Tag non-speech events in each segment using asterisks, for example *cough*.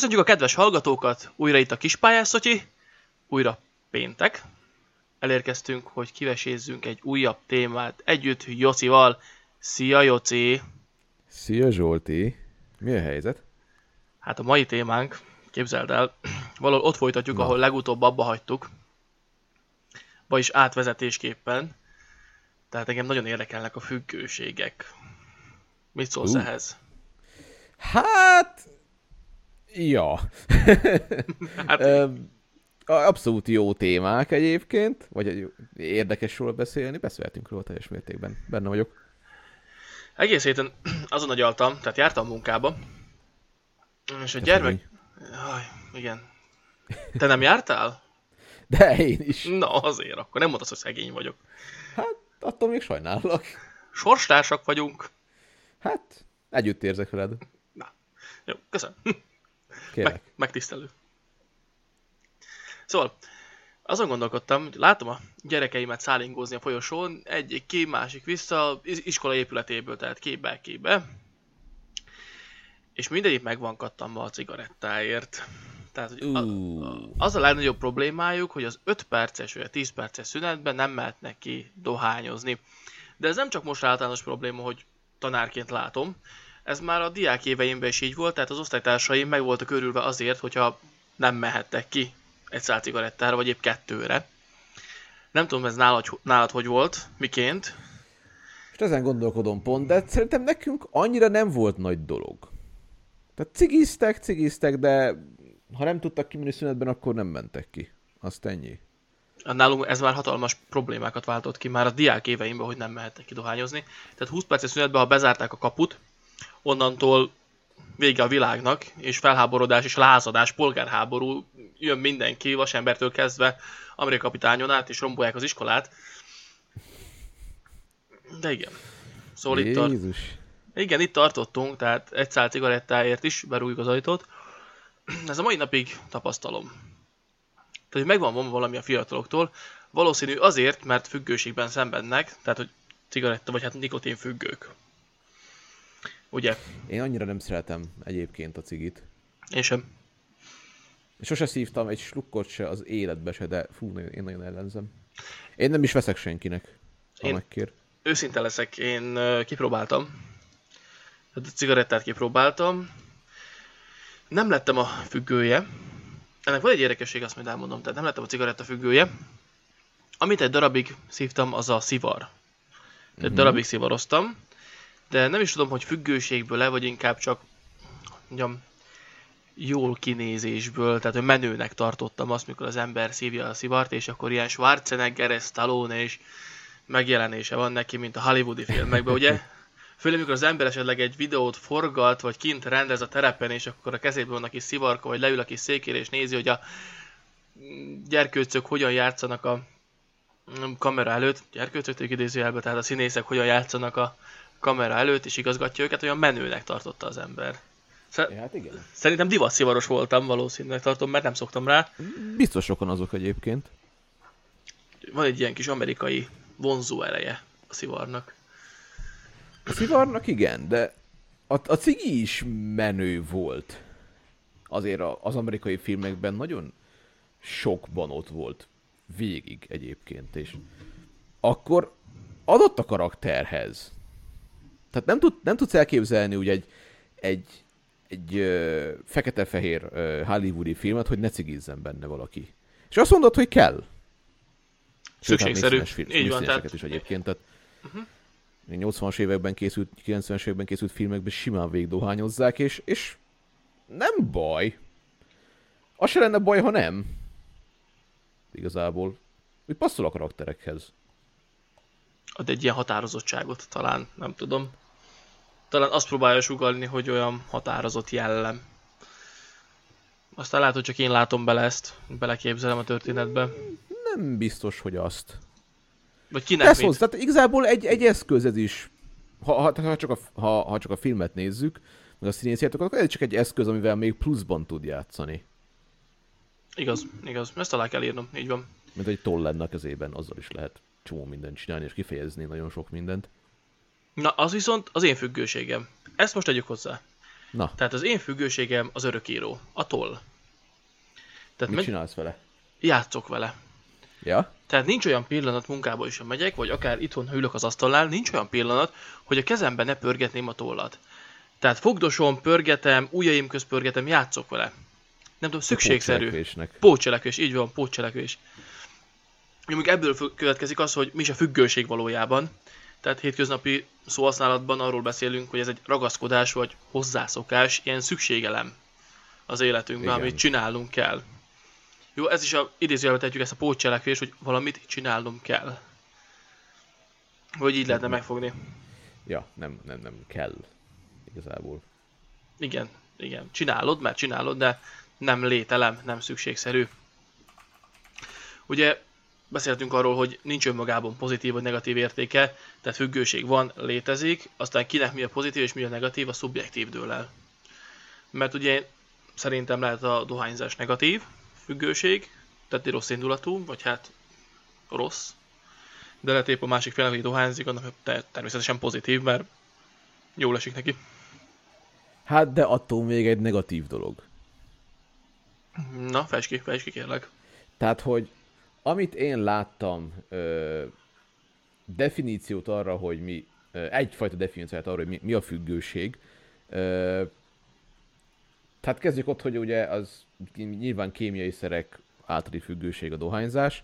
Köszönjük a kedves hallgatókat, újra itt a Kispályás Szotyi, újra péntek. Elérkeztünk, hogy kivesézzünk egy újabb témát együtt Jocival. Szia Joci! Szia Zsolti! Mi a helyzet? Hát a mai témánk, képzeld el, *clears throat* valahol ott folytatjuk, Na. ahol legutóbb abba hagytuk, vagyis átvezetésképpen. Tehát engem nagyon érdekelnek a függőségek. Mit szólsz uh. ehhez? Hát... Ja. *laughs* hát... Abszolút jó témák egyébként, vagy érdekes róla beszélni, beszélhetünk róla teljes mértékben. Benne vagyok. Egész héten *clears throat* azon agyaltam, tehát jártam munkába, és a gyermek... Jaj, igen. Te nem jártál? De én is. Na azért, akkor nem mondod, hogy szegény vagyok. Hát, attól még sajnálok. Sorstársak vagyunk. Hát, együtt érzek veled. Na, jó, köszönöm. Meg, megtisztelő. Szóval, azon gondolkodtam, hogy látom a gyerekeimet szállingózni a folyosón, egyik ki, másik vissza, iskola épületéből, tehát képbe, képbe. És mindegyik meg van kattanva a cigarettáért. Tehát, hogy a, az a legnagyobb problémájuk, hogy az 5 perces vagy a 10 perces szünetben nem mehetnek ki dohányozni. De ez nem csak most általános probléma, hogy tanárként látom, ez már a diák éveimben is így volt, tehát az osztálytársaim meg voltak körülve azért, hogyha nem mehettek ki egy szál cigarettára, vagy épp kettőre. Nem tudom, ez nálad, nálad hogy volt, miként. És ezen gondolkodom pont, de szerintem nekünk annyira nem volt nagy dolog. Tehát cigiztek, cigiztek, de ha nem tudtak kimenni szünetben, akkor nem mentek ki. Azt ennyi. Nálunk ez már hatalmas problémákat váltott ki már a diák éveimben, hogy nem mehettek ki dohányozni. Tehát 20 perces szünetben, ha bezárták a kaput, onnantól vége a világnak, és felháborodás és lázadás, polgárháború, jön mindenki, vasembertől kezdve amerikai kapitányon át, és rombolják az iskolát. De igen. Szóval itt tart... Igen, itt tartottunk, tehát egy szál cigarettáért is berújjuk az ajtót. Ez a mai napig tapasztalom. Tehát, hogy megvan van valami a fiataloktól, valószínű azért, mert függőségben szenvednek, tehát, hogy cigaretta vagy hát nikotin függők. Ugye? Én annyira nem szeretem egyébként a cigit. Én sem. Sose szívtam egy slukkot se az életbe se, de fú, én nagyon ellenzem. Én nem is veszek senkinek, ha én megkér. Őszinte leszek, én kipróbáltam. A cigarettát kipróbáltam. Nem lettem a függője. Ennek van egy érdekesség, azt majd elmondom. Tehát nem lettem a cigaretta függője. Amit egy darabig szívtam, az a szivar. Egy mm-hmm. darabig szivaroztam de nem is tudom, hogy függőségből-e, vagy inkább csak mondjam, jól kinézésből, tehát hogy menőnek tartottam azt, mikor az ember szívja a szivart, és akkor ilyen Schwarzenegger, Stallone és megjelenése van neki, mint a hollywoodi filmekben, ugye? Főleg, amikor az ember esetleg egy videót forgat, vagy kint rendez a terepen, és akkor a kezében van a kis szivarka, vagy leül a kis székére, és nézi, hogy a gyerkőcök hogyan játszanak a kamera előtt, gyerkőcök idézőjelben, tehát a színészek hogyan játszanak a kamera előtt, és igazgatja őket, olyan menőnek tartotta az ember. Szer- hát igen. Szerintem divatszivaros voltam, valószínűleg tartom, mert nem szoktam rá. Biztos sokan azok egyébként. Van egy ilyen kis amerikai vonzó ereje a szivarnak. A szivarnak igen, de a, a cigi is menő volt. Azért az amerikai filmekben nagyon sokban ott volt végig egyébként, és akkor adott a karakterhez. Tehát nem, tud, nem tudsz elképzelni úgy egy, egy, egy ö, fekete-fehér ö, hollywoodi filmet, hogy ne cigizzen benne valaki. És azt mondod, hogy kell. Szükségszerű. Film, Így van, tehát... is egyébként. Tehát uh-huh. 80-as években készült, 90-es években készült filmekben simán végdohányozzák, és, és nem baj. Az se lenne baj, ha nem. Igazából. Úgy passzol a karakterekhez. Ad egy ilyen határozottságot talán, nem tudom talán azt próbálja sugalni, hogy olyan határozott jellem. Aztán lehet, hogy csak én látom bele ezt, beleképzelem a történetbe. Nem biztos, hogy azt. Vagy kinek Tesz hozzá, tehát igazából egy, egy eszköz ez is. Ha, ha, ha, csak a, ha, ha csak a filmet nézzük, meg a színészjátok, akkor ez csak egy eszköz, amivel még pluszban tud játszani. Igaz, igaz. Ezt alá kell írnom, így van. Mint egy toll lenne a kezében, azzal is lehet csomó mindent csinálni, és kifejezni nagyon sok mindent. Na, az viszont az én függőségem. Ezt most tegyük hozzá. Na, Tehát az én függőségem az örökíró, a toll. Tehát mit meg, csinálsz vele? játszok vele. Ja? Tehát nincs olyan pillanat munkába is, megyek, vagy akár itthon ha ülök az asztalnál, nincs olyan pillanat, hogy a kezemben ne pörgetném a tollat. Tehát fogdosom, pörgetem, ujjaim közt pörgetem, játszok vele. Nem tudom, szükségszerű. Pótcselekvés, így van, pótcselekvés. Még ebből következik az, hogy mi is a függőség valójában. Tehát hétköznapi szóhasználatban arról beszélünk, hogy ez egy ragaszkodás vagy hozzászokás, ilyen szükségelem az életünkben, Igen. amit csinálnunk kell. Jó, ez is a idézőjelbe tehetjük ezt a pótcselekvés, hogy valamit csinálnom kell. Hogy így lehetne megfogni. Ja, nem, nem, nem kell igazából. Igen, igen. Csinálod, mert csinálod, de nem lételem, nem szükségszerű. Ugye beszéltünk arról, hogy nincs önmagában pozitív vagy negatív értéke, tehát függőség van, létezik, aztán kinek mi a pozitív és mi a negatív, a szubjektív dől el. Mert ugye szerintem lehet a dohányzás negatív függőség, tehát egy rossz indulatú, vagy hát rossz, de lehet épp a másik félnek, hogy dohányzik, annak te- természetesen pozitív, mert jól esik neki. Hát, de attól még egy negatív dolog. Na, fejtsd ki, fejtsd ki kérlek. Tehát, hogy amit én láttam, ö, definíciót arra, hogy mi, ö, egyfajta definíciót arra, hogy mi, mi a függőség. Ö, tehát kezdjük ott, hogy ugye az nyilván kémiai szerek általi függőség a dohányzás,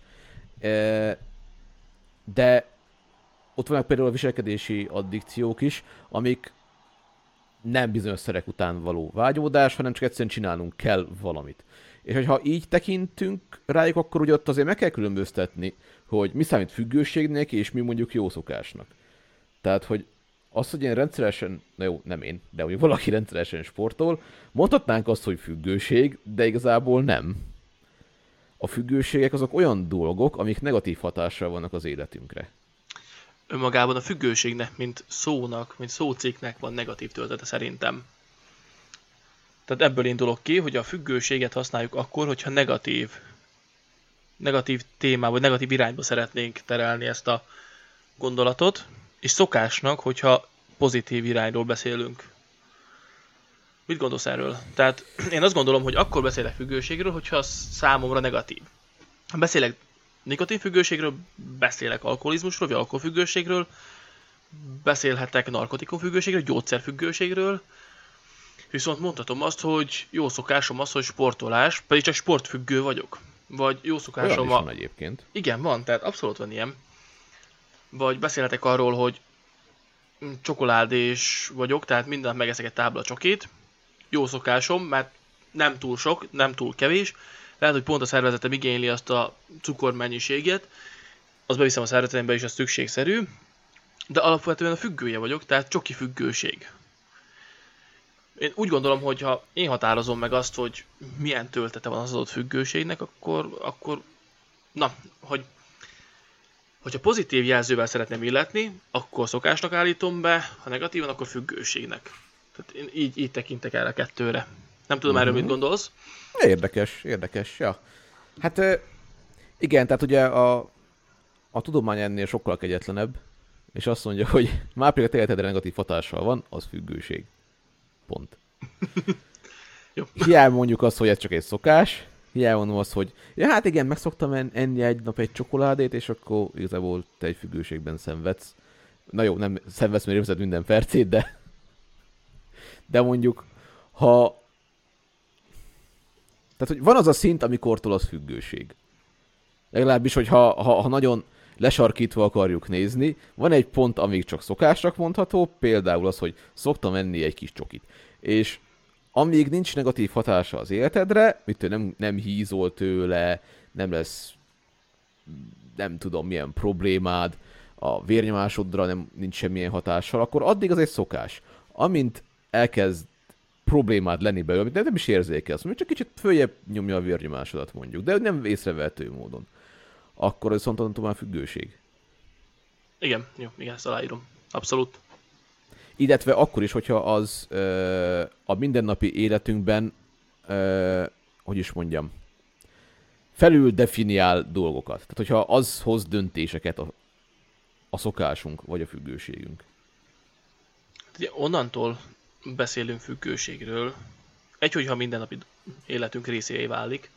de ott vannak például a viselkedési addikciók is, amik nem bizonyos szerek után való vágyódás, hanem csak egyszerűen csinálnunk kell valamit. És hogyha így tekintünk rájuk, akkor ugye ott azért meg kell különböztetni, hogy mi számít függőségnek, és mi mondjuk jó szokásnak. Tehát, hogy az, hogy én rendszeresen, na jó, nem én, de hogy valaki rendszeresen sportol, mondhatnánk azt, hogy függőség, de igazából nem. A függőségek azok olyan dolgok, amik negatív hatással vannak az életünkre. önmagában a függőségnek, mint szónak, mint szócikknek van negatív töltete szerintem. Tehát ebből indulok ki, hogy a függőséget használjuk akkor, hogyha negatív, negatív témába, vagy negatív irányba szeretnénk terelni ezt a gondolatot, és szokásnak, hogyha pozitív irányról beszélünk. Mit gondolsz erről? Tehát *clears throat* én azt gondolom, hogy akkor beszélek függőségről, hogyha az számomra negatív. Ha beszélek nikotinfüggőségről, beszélek alkoholizmusról, vagy alkoholfüggőségről, beszélhetek narkotikumfüggőségről, gyógyszerfüggőségről, viszont mondhatom azt, hogy jó szokásom az, hogy sportolás, pedig csak sportfüggő vagyok. Vagy jó Olyan szokásom is a... van egyébként. Igen, van, tehát abszolút van ilyen. Vagy beszélhetek arról, hogy csokoládés vagyok, tehát minden nap megeszek egy tábla csokét. Jó szokásom, mert nem túl sok, nem túl kevés. Lehet, hogy pont a szervezetem igényli azt a cukormennyiséget, az beviszem a szervezetembe is, az szükségszerű, de alapvetően a függője vagyok, tehát csoki függőség. Én úgy gondolom, hogy ha én határozom meg azt, hogy milyen töltete van az adott függőségnek, akkor, akkor na, hogy hogyha pozitív jelzővel szeretném illetni, akkor szokásnak állítom be, ha negatívan, akkor függőségnek. Tehát én így, így tekintek erre a kettőre. Nem tudom, erről mit gondolsz? Érdekes, érdekes, ja. Hát igen, tehát ugye a, a tudomány ennél sokkal kegyetlenebb, és azt mondja, hogy *laughs* már pedig a negatív hatással van, az függőség. Pont. Jó. Hiába mondjuk azt, hogy ez csak egy szokás, hiába mondom azt, hogy ja, hát igen, megszoktam en- enni egy nap egy csokoládét, és akkor igazából te egy függőségben szenvedsz. Na jó, nem szenvedsz, mert érzed minden percét, de de mondjuk, ha tehát, hogy van az a szint, amikortól az függőség. Legalábbis, hogy ha, ha, ha nagyon lesarkítva akarjuk nézni, van egy pont, amíg csak szokásnak mondható, például az, hogy szoktam enni egy kis csokit. És amíg nincs negatív hatása az életedre, mit nem, nem hízol tőle, nem lesz nem tudom milyen problémád, a vérnyomásodra nem, nincs semmilyen hatással, akkor addig az egy szokás. Amint elkezd problémád lenni belőle, amit nem is érzékelsz, mondjuk csak kicsit följebb nyomja a vérnyomásodat mondjuk, de nem észrevehető módon. Akkor ez viszont már függőség. Igen, jó, igen, ezt aláírom. Abszolút. Illetve akkor is, hogyha az ö, a mindennapi életünkben, ö, hogy is mondjam, felül definiál dolgokat. Tehát, hogyha az hoz döntéseket a, a szokásunk, vagy a függőségünk. Ugye onnantól beszélünk függőségről, egy, hogyha mindennapi életünk részévé válik,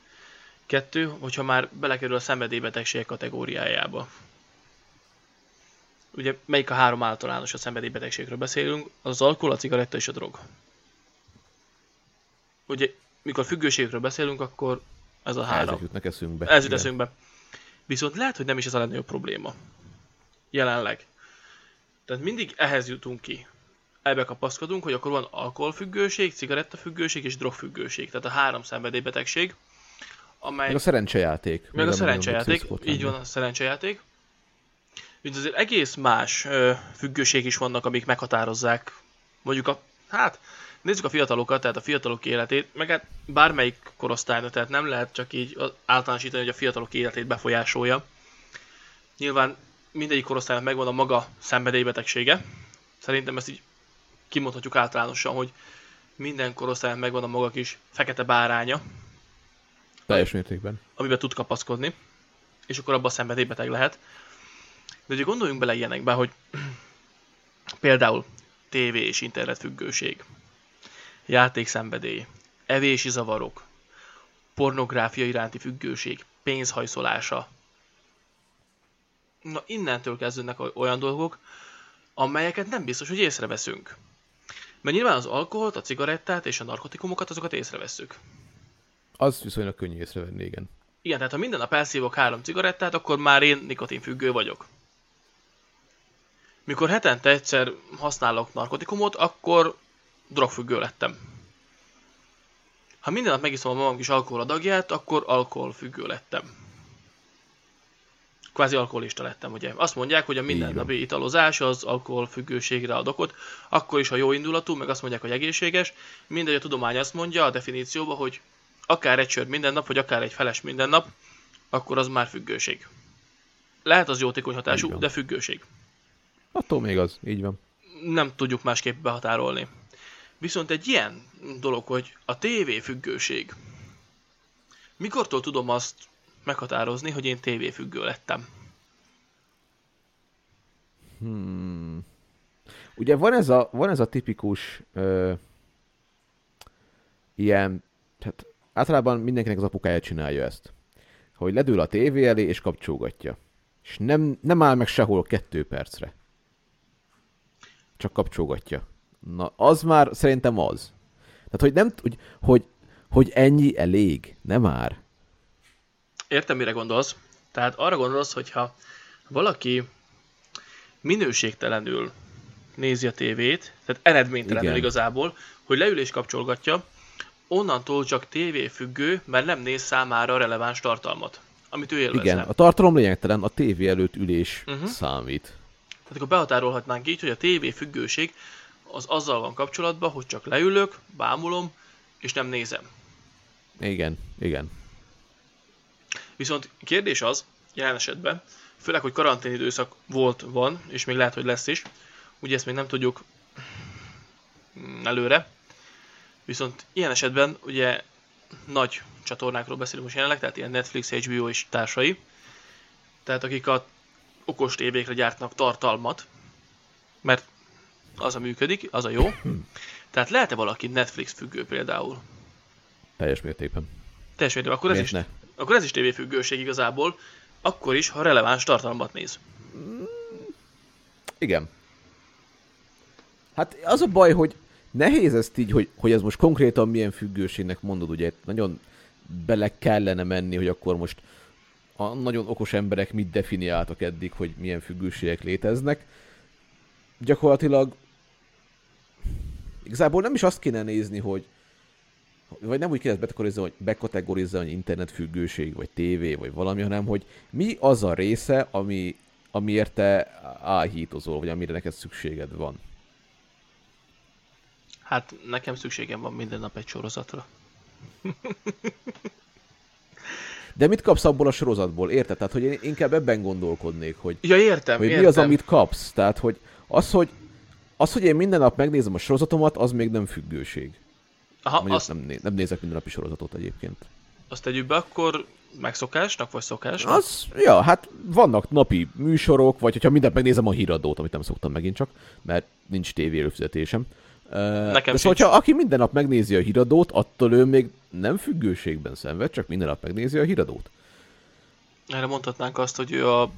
kettő, hogyha már belekerül a szenvedélybetegségek kategóriájába. Ugye melyik a három általános a szenvedélybetegségről beszélünk, az alkohol, a cigaretta és a drog. Ugye, mikor függőségről beszélünk, akkor ez a három. Ezek jutnak eszünkbe. Ez jut eszünkbe. Viszont lehet, hogy nem is ez a legnagyobb probléma. Jelenleg. Tehát mindig ehhez jutunk ki. Ebbe kapaszkodunk, hogy akkor van alkoholfüggőség, cigarettafüggőség és drogfüggőség. Tehát a három szenvedélybetegség, amely... Meg a szerencsejáték. Meg a szerencsejáték, így van a szerencsejáték. Úgy azért egész más ö, függőség is vannak, amik meghatározzák mondjuk a, hát nézzük a fiatalokat, tehát a fiatalok életét, meg hát bármelyik korosztálynak, tehát nem lehet csak így általánosítani, hogy a fiatalok életét befolyásolja. Nyilván mindegyik korosztálynak megvan a maga szenvedélybetegsége. Szerintem ezt így kimondhatjuk általánosan, hogy minden korosztálynak megvan a maga kis fekete báránya. Teljes mértékben. Amiben tud kapaszkodni, és akkor abban szenvedélybeteg lehet. De ugye gondoljunk bele ilyenekbe, hogy *clears throat* például tévé és internet függőség, játékszenvedély, evési zavarok, pornográfia iránti függőség, pénzhajszolása. Na innentől kezdődnek olyan dolgok, amelyeket nem biztos, hogy észreveszünk. Mert nyilván az alkoholt, a cigarettát és a narkotikumokat azokat észrevesszük. Az viszonylag könnyű észrevenni, igen. Igen, tehát ha minden nap elszívok három cigarettát, akkor már én nikotinfüggő vagyok. Mikor hetente egyszer használok narkotikumot, akkor drogfüggő lettem. Ha minden nap megiszom a magam kis alkoholadagját, akkor alkoholfüggő lettem. Kvázi alkoholista lettem, ugye. Azt mondják, hogy a mindennapi italozás az alkoholfüggőségre ad okot, akkor is, ha jó indulatú, meg azt mondják, hogy egészséges. Mindegy, a tudomány azt mondja a definícióban, hogy akár egy sör minden nap, vagy akár egy feles minden nap, akkor az már függőség. Lehet az jótékony hatású, de függőség. Attól még az, így van. Nem tudjuk másképp behatárolni. Viszont egy ilyen dolog, hogy a TV függőség. Mikortól tudom azt meghatározni, hogy én TV függő lettem? Hmm. Ugye van ez a, van ez a tipikus ö, ilyen, tehát általában mindenkinek az apukája csinálja ezt. Hogy ledül a tévé elé és kapcsolgatja. És nem, nem áll meg sehol kettő percre csak kapcsolgatja. Na, az már szerintem az. Tehát, hogy nem, hogy, hogy, hogy ennyi elég, nem már. Értem, mire gondolsz. Tehát arra gondolsz, hogyha valaki minőségtelenül nézi a tévét, tehát eredménytelenül Igen. igazából, hogy leül és kapcsolgatja, onnantól csak tévéfüggő, mert nem néz számára releváns tartalmat, amit ő élvezne. Igen, a tartalom lényegtelen, a tévé előtt ülés uh-huh. számít. Tehát akkor behatárolhatnánk így, hogy a TV függőség az azzal van kapcsolatban, hogy csak leülök, bámulom, és nem nézem. Igen, igen. Viszont kérdés az, jelen esetben, főleg, hogy karantén időszak volt, van, és még lehet, hogy lesz is, ugye ezt még nem tudjuk előre, viszont ilyen esetben ugye nagy csatornákról beszélünk most jelenleg, tehát ilyen Netflix, HBO és társai, tehát akik a okos tévékre gyártnak tartalmat, mert az a működik, az a jó. Tehát lehet-e valaki Netflix függő például? Teljes mértékben. Teljes mértékben. Akkor ez, is, ne? akkor ez is tévéfüggőség igazából, akkor is, ha releváns tartalmat néz. Igen. Hát az a baj, hogy nehéz ezt így, hogy, hogy ez most konkrétan milyen függőségnek mondod, ugye nagyon bele kellene menni, hogy akkor most a nagyon okos emberek mit definiáltak eddig, hogy milyen függőségek léteznek. Gyakorlatilag igazából nem is azt kéne nézni, hogy vagy nem úgy kéne bekategorizálni, hogy bekategorizálni, hogy internetfüggőség, vagy tévé, vagy valami, hanem hogy mi az a része, ami, amiért te áhítozol, vagy amire neked szükséged van. Hát nekem szükségem van minden nap egy sorozatra. *laughs* De mit kapsz abból a sorozatból, érted? Tehát, hogy én inkább ebben gondolkodnék, hogy, ja, értem, hogy értem. mi az, amit kapsz. Tehát, hogy az, hogy az, hogy én minden nap megnézem a sorozatomat, az még nem függőség. Aha, azt... nem, nem nézek minden napi sorozatot egyébként. Azt tegyük be, akkor megszokásnak, vagy szokásnak? Az, ja, hát vannak napi műsorok, vagy hogyha mindent megnézem a híradót, amit nem szoktam megint csak, mert nincs tévé előfizetésem. Nekem De szóval, hogyha aki minden nap megnézi a híradót, attól ő még nem függőségben szenved, csak minden nap megnézi a híradót. Erre mondhatnánk azt, hogy ő a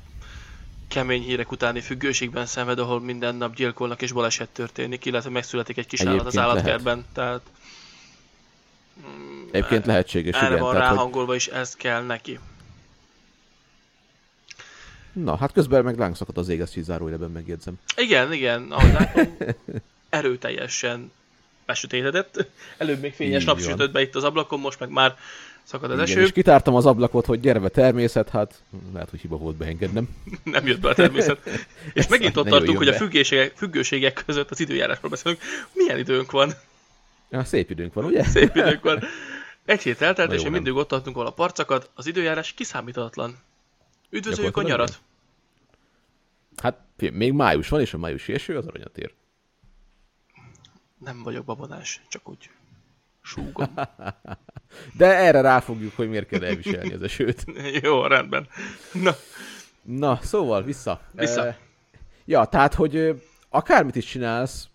kemény hírek utáni függőségben szenved, ahol minden nap gyilkolnak és baleset történik, illetve megszületik egy kis állat az állatkertben. Tehát Egyébként lehetséges, erre igen. van tehát, hogy- ráhangolva, és ez kell neki. Na, hát közben meg szakadt az ég, ezt így zárójelben megjegyzem. Igen, igen, ahogy látom, *laughs* erőteljesen besötétedett. Előbb még fényes nap sütött be itt az ablakon, most meg már szakad az Igen, eső. és kitártam az ablakot, hogy gyere be természet, hát lehet, hogy hiba volt beengednem. *laughs* Nem jött be a természet. *laughs* És megint ott ne tartunk, hogy a függőségek, függőségek között az időjárásról beszélünk. Milyen időnk van? Ja, szép időnk van, ugye? *laughs* Szép időnk van. Egy hét eltelt, Na és jó, én nem. mindig ott tartunk, ahol a parcakat, az időjárás kiszámíthatatlan. Üdvözöljük a nyarat. Hát még május van, és a májusi eső az aranyat ér. Nem vagyok babonás, csak úgy súgom. *laughs* De erre ráfogjuk, hogy miért kell elviselni az esőt. *laughs* Jó, rendben. Na, Na, szóval vissza. Vissza. Eh, ja, tehát, hogy akármit is csinálsz,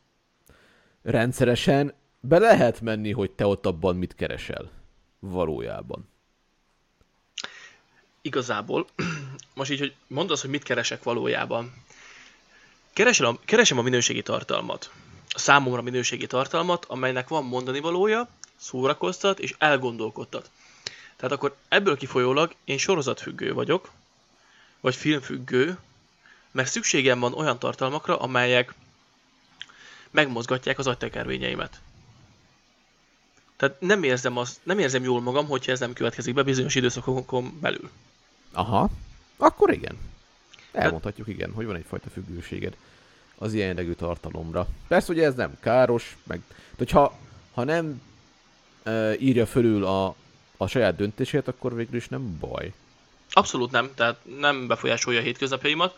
rendszeresen be lehet menni, hogy te ott abban mit keresel. Valójában. igazából, *clears throat* most így, hogy mondd azt, hogy mit keresek valójában. Keresem a, keresem a minőségi tartalmat. Számomra minőségi tartalmat, amelynek van mondani valója, szórakoztat és elgondolkodtat. Tehát akkor ebből kifolyólag én sorozatfüggő vagyok, vagy filmfüggő, mert szükségem van olyan tartalmakra, amelyek megmozgatják az agytekervényeimet. Tehát nem érzem, azt, nem érzem jól magam, hogyha ez nem következik be bizonyos időszakokon belül. Aha, akkor igen. Elmondhatjuk igen, hogy van egyfajta függőséged az ilyen jellegű tartalomra. Persze, hogy ez nem káros, meg hogyha ha nem e, írja fölül a, a saját döntését, akkor végül is nem baj. Abszolút nem, tehát nem befolyásolja a hétköznapjaimat,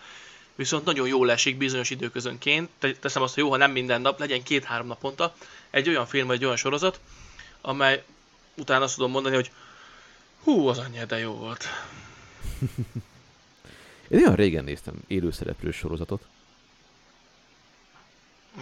viszont nagyon jól esik bizonyos időközönként, te- teszem azt, hogy jó, ha nem minden nap, legyen két-három naponta, egy olyan film vagy egy olyan sorozat, amely utána azt tudom mondani, hogy hú, az anyja, de jó volt. *laughs* Én olyan régen néztem élőszereplős sorozatot.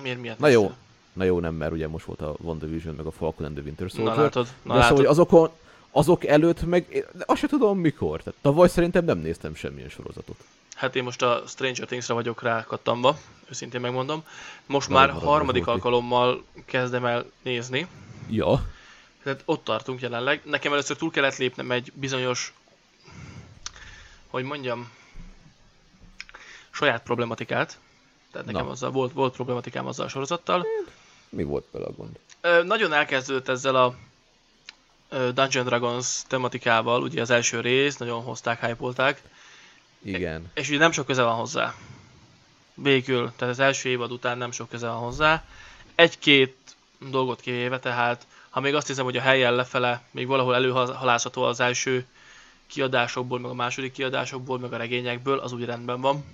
Miért miatt? Na jó, na jó, nem, mert ugye most volt a WandaVision, meg a Falcon and the Winter Na Soldier. látod, na de szóval, látod. hogy azokon, azok előtt meg, azt sem tudom mikor. Tehát tavaly szerintem nem néztem semmilyen sorozatot. Hát én most a Stranger Things-re vagyok rákattamva, őszintén megmondom. Most Nagyon már harmadik alkalommal kezdem el nézni. Ja, Tehát ott tartunk jelenleg. Nekem először túl kellett lépnem egy bizonyos, hogy mondjam, saját problematikát. Tehát nekem Na. azzal volt, volt problematikám azzal a sorozattal. mi volt vele a gond? Ö, nagyon elkezdődött ezzel a Dungeon Dragons tematikával, ugye az első rész, nagyon hozták, hype Igen. és ugye nem sok köze van hozzá. Végül, tehát az első évad után nem sok köze van hozzá. Egy-két dolgot kivéve, tehát ha még azt hiszem, hogy a helyen lefele még valahol előhalászható az első kiadásokból, meg a második kiadásokból, meg a regényekből, az úgy rendben van.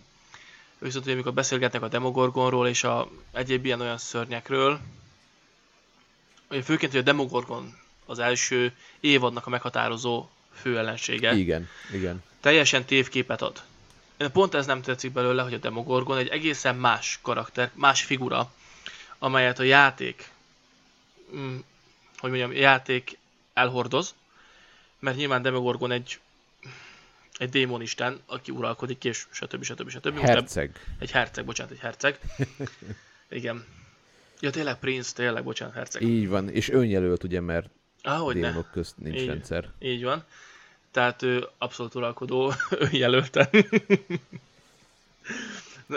Viszont, hogy amikor beszélgetnek a Demogorgonról és a egyéb ilyen olyan szörnyekről, hogy főként, hogy a Demogorgon az első évadnak a meghatározó fő ellensége Igen, igen. teljesen tévképet ad. Én Pont ez nem tetszik belőle, hogy a Demogorgon egy egészen más karakter, más figura, amelyet a játék, mm, hogy mondjam, játék elhordoz, mert nyilván Demogorgon egy egy démonisten, aki uralkodik, és stb. stb. stb. Most Herceg. egy herceg, bocsánat, egy herceg. *laughs* Igen. Ja, tényleg Prince, tényleg, bocsánat, herceg. Így van, és önjelölt ugye, mert Ahogy ne. démonok közt nincs Így. rendszer. Így van. Tehát ő abszolút uralkodó *laughs* önjelölten. És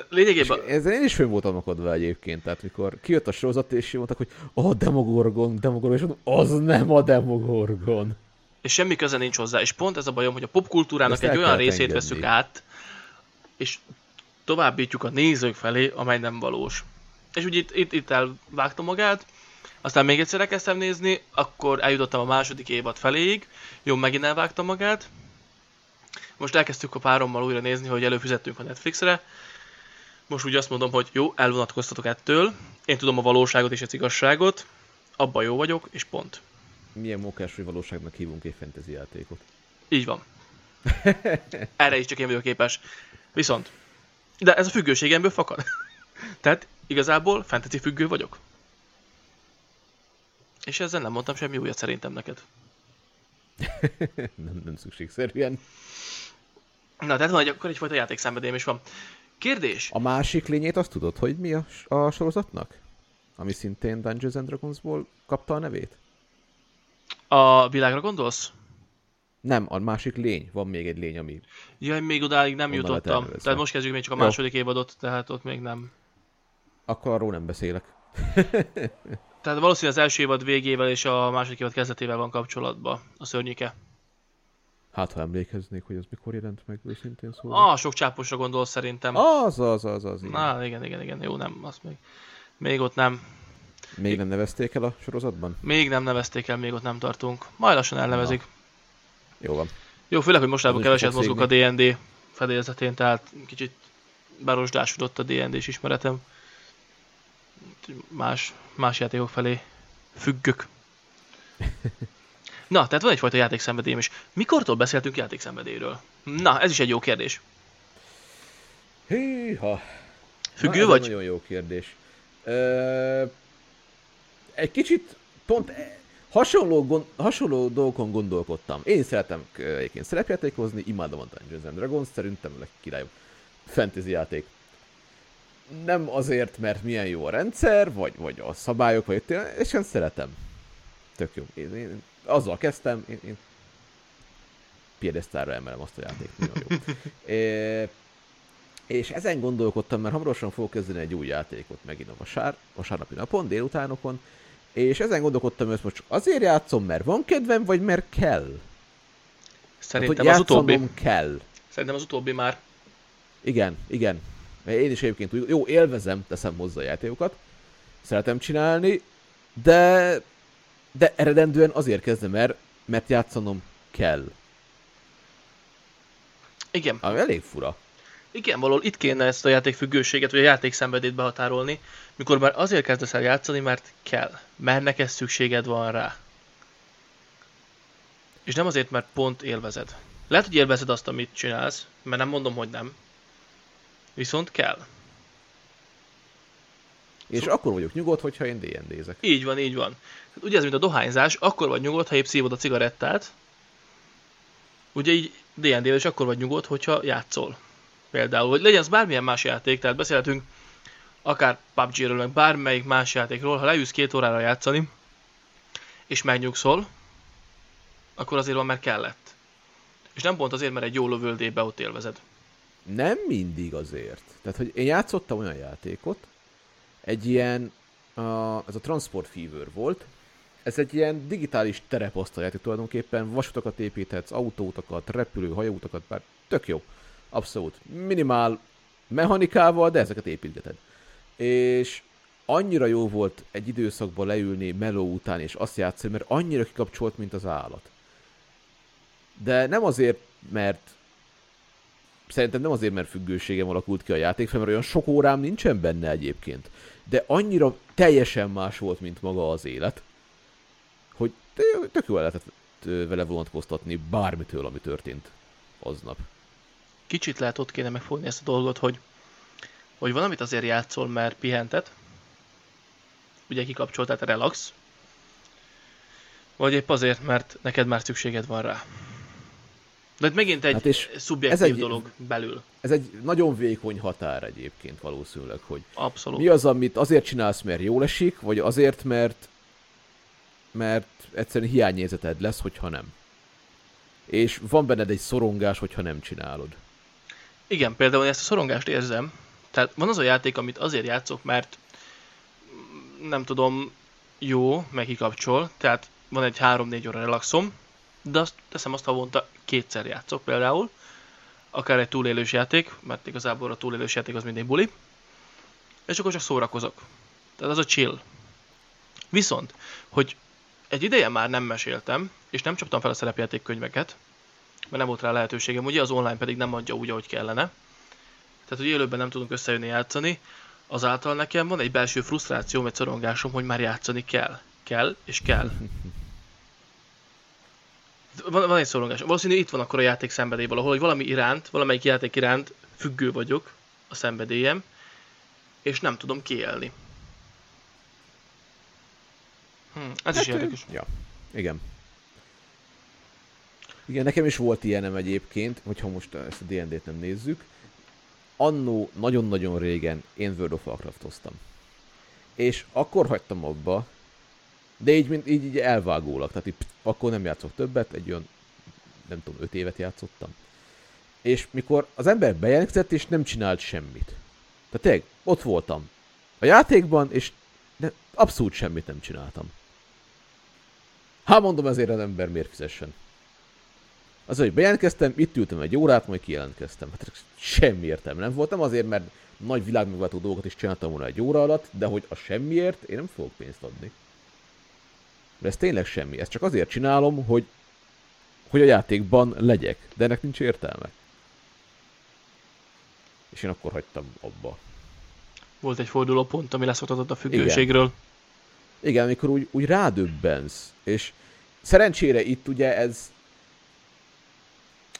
Lényegében, ezzel én is fönn voltam akadva egyébként, tehát mikor kijött a sorozat, és mondtak, hogy a Demogorgon, Demogorgon, és mondom, az nem a Demogorgon. És semmi köze nincs hozzá, és pont ez a bajom, hogy a popkultúrának egy olyan részét engedni. veszük át, és továbbítjuk a nézők felé, amely nem valós. És úgy itt, itt, itt elvágta magát, aztán még egyszer elkezdtem nézni, akkor eljutottam a második évad feléig, jó, megint elvágta magát. Most elkezdtük a párommal újra nézni, hogy előfizettünk a Netflixre. Most úgy azt mondom, hogy jó, elvonatkoztatok ettől, én tudom a valóságot és az igazságot, abban jó vagyok, és pont. Milyen hogy valóságnak hívunk egy fantasy játékot. Így van. *laughs* Erre is csak én vagyok képes. Viszont, de ez a függőségemből fakad. *laughs* Tehát igazából fantasy függő vagyok. És ezzel nem mondtam semmi újat szerintem neked. *laughs* nem, nem szükségszerűen. Na, tehát van egy, akkor egyfajta játékszenvedélyem is van. Kérdés. A másik lényét azt tudod, hogy mi a, a sorozatnak? Ami szintén Dungeons and Dragonsból kapta a nevét? A világra gondolsz? Nem, a másik lény. Van még egy lény, ami... Jaj, még odáig nem Onnan jutottam. Tehát most kezdjük még csak a Jó. második évadot, tehát ott még nem. Akkor arról nem beszélek. *laughs* Tehát valószínűleg az első évad végével és a második évad kezdetével van kapcsolatban a szörnyike. Hát, ha emlékeznék, hogy ez mikor jelent meg, őszintén szóval. Ah, sok csáposra gondolsz szerintem. Az, az, az, az, igen. Na, igen, igen, igen, jó, nem, azt még, még ott nem. Még nem nevezték el a sorozatban? Még nem nevezték el, még ott nem tartunk. Majd lassan elnevezik. Jó van. Jó, főleg, hogy mostában keveset mozgok a D&D fedélzetén, tehát kicsit berosdásodott a D&D-s ismeretem. Más, más játékok felé függök. *laughs* Na, tehát van egyfajta játékszenvedélyem is. Mikortól beszéltünk játékszenvedélyről? Na, ez is egy jó kérdés. Hűha. Függő Na, ez vagy? Nagyon jó kérdés. Ö, egy kicsit pont e- hasonló, gond, hasonló dolgokon gondolkodtam. Én szeretem ö, egyébként szerepjátékozni, imádom a Dungeons and Dragons, szerintem a legkirályobb fantasy játék. Nem azért, mert milyen jó a rendszer, vagy, vagy a szabályok, vagy tényleg, és én szeretem. Tök jó. Én, én azzal kezdtem, én, én piedesztára emelem azt a játékot. Nagyon jó. É, *laughs* és ezen gondolkodtam, mert hamarosan fogok kezdeni egy új játékot megint a vasár, vasárnapi napon, délutánokon, és ezen gondolkodtam, hogy ezt most azért játszom, mert van kedvem, vagy mert kell? Szerintem hát, az utóbbi. kell. Szerintem az utóbbi már. Igen, igen. Én is egyébként úgy, jó, élvezem, teszem hozzá a játékokat, szeretem csinálni, de, de eredendően azért kezdem el, mert játszanom kell. Igen. Ami elég fura. Igen, valahol itt kéne ezt a játékfüggőséget, vagy a játékszenvedét behatárolni, mikor már azért kezdesz el játszani, mert kell. Mert neked szükséged van rá. És nem azért, mert pont élvezed. Lehet, hogy élvezed azt, amit csinálsz, mert nem mondom, hogy nem. Viszont kell. És akkor vagyok nyugodt, hogyha én D&D-zek. Így van, így van. Hát ugye ez, mint a dohányzás, akkor vagy nyugodt, ha épp szívod a cigarettát. Ugye így D&D-vel is akkor vagy nyugodt, hogyha játszol. Például, hogy legyen az bármilyen más játék, tehát beszélhetünk akár PUBG-ről, meg bármelyik más játékról, ha leülsz két órára játszani, és megnyugszol, akkor azért van, mert kellett. És nem pont azért, mert egy jó lövöldébe ott élvezed. Nem mindig azért. Tehát, hogy én játszottam olyan játékot, egy ilyen, a, ez a Transport Fever volt, ez egy ilyen digitális terepasztaljáték tulajdonképpen, vasutakat építhetsz, autóutakat, repülő, hajóutakat, bár tök jó. Abszolút. Minimál mechanikával, de ezeket építgeted. És annyira jó volt egy időszakban leülni meló után és azt játszani, mert annyira kikapcsolt, mint az állat. De nem azért, mert szerintem nem azért, mert függőségem alakult ki a játék, mert olyan sok órám nincsen benne egyébként. De annyira teljesen más volt, mint maga az élet, hogy tök jól lehetett vele vonatkoztatni bármitől, ami történt aznap. Kicsit lehet ott kéne megfogni ezt a dolgot, hogy, hogy van, amit azért játszol, mert pihentet, ugye kikapcsolt, tehát relax, vagy épp azért, mert neked már szükséged van rá. De megint egy hát és szubjektív ez egy- dolog belül. Ez egy nagyon vékony határ egyébként valószínűleg, hogy Abszolút. mi az, amit azért csinálsz, mert jól esik, vagy azért, mert mert egyszerűen hiányérzeted lesz, hogyha nem. És van benned egy szorongás, hogyha nem csinálod. Igen, például én ezt a szorongást érzem. Tehát van az a játék, amit azért játszok, mert nem tudom, jó, meg kikapcsol, tehát van egy 3-4 óra relaxom, de azt teszem azt havonta kétszer játszok például, akár egy túlélős játék, mert igazából a túlélős játék az mindig buli, és akkor csak szórakozok. Tehát az a chill. Viszont, hogy egy ideje már nem meséltem, és nem csaptam fel a szerepjátékkönyveket, mert nem volt rá lehetőségem, ugye az online pedig nem adja úgy, ahogy kellene. Tehát, hogy élőben nem tudunk összejönni játszani, azáltal nekem van egy belső frusztrációm, egy szorongásom, hogy már játszani kell. Kell, és kell. *laughs* Van, van egy szorongás. Valószínű itt van akkor a játék szenvedély valahol, hogy valami iránt, valamelyik játék iránt függő vagyok, a szenvedélyem, és nem tudom kiélni. Hm, ez is Hát, érdekes. Ja, igen. Igen, nekem is volt ilyenem egyébként, hogyha most ezt a D&D-t nem nézzük. Annó nagyon-nagyon régen én World of Warcraft-oztam. És akkor hagytam abba, de így, mint, így, így elvágólag, tehát így, pff, akkor nem játszok többet, egy olyan, nem tudom, öt évet játszottam. És mikor az ember bejelentkezett, és nem csinált semmit. Tehát tényleg, ott voltam a játékban, és de abszolút semmit nem csináltam. Hát mondom, ezért az ember miért fizessen. Az, hogy bejelentkeztem, itt ültem egy órát, majd kijelentkeztem. Hát semmi értelme nem volt. Nem azért, mert nagy világmegváltó dolgokat is csináltam volna egy óra alatt, de hogy a semmiért én nem fogok pénzt adni. De ez tényleg semmi. Ezt csak azért csinálom, hogy, hogy a játékban legyek. De ennek nincs értelme. És én akkor hagytam abba. Volt egy fordulópont, ami leszoktatott a függőségről. Igen, amikor úgy, úgy rádöbbensz, és szerencsére itt ugye ez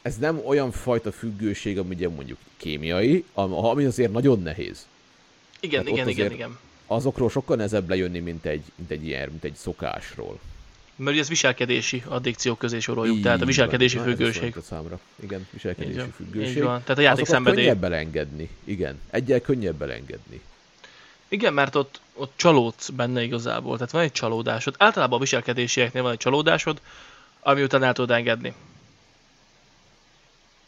ez nem olyan fajta függőség, ami ugye mondjuk kémiai, am- ami azért nagyon nehéz. Igen, Hát ott igen, igen, igen. Azokról sokkal nehezebb lejönni, mint egy, mint egy ilyen, mint egy szokásról. Mert ugye ez viselkedési addikciók közé soroljuk, Így tehát a viselkedési van. Függőség. olyan számra. Igen, Így viselkedési van. függőség. Így van. Tehát a játék szenvedély. könnyebb elengedni. Igen, egyel könnyebb elengedni. Igen, mert ott, ott csalódsz benne igazából, tehát van egy csalódásod. Általában a viselkedésieknél van egy csalódásod, ami után el tudod engedni.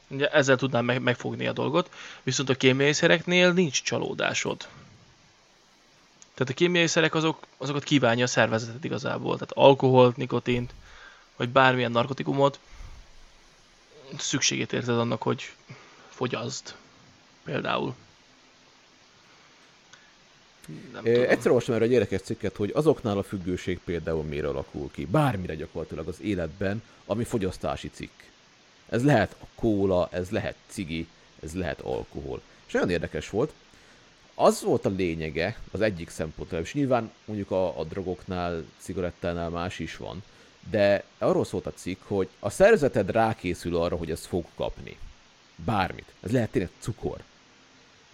Ugye ezzel tudnám meg, megfogni a dolgot, viszont a kémiai szereknél nincs csalódásod. Tehát a kémiai szerek azok, azokat kívánja a szervezeted igazából, tehát alkoholt, nikotint, vagy bármilyen narkotikumot, szükségét érzed annak, hogy fogyaszd. Például. Nem Ö, tudom. Egyszer olvastam erre egy érdekes cikket, hogy azoknál a függőség például miért alakul ki. Bármire gyakorlatilag az életben, ami fogyasztási cikk. Ez lehet a kóla, ez lehet cigi, ez lehet alkohol. És nagyon érdekes volt. Az volt a lényege az egyik szempontból, és nyilván mondjuk a, a drogoknál, cigarettánál más is van, de arról szólt a cikk, hogy a szervezeted rákészül arra, hogy ezt fog kapni. Bármit. Ez lehet tényleg cukor.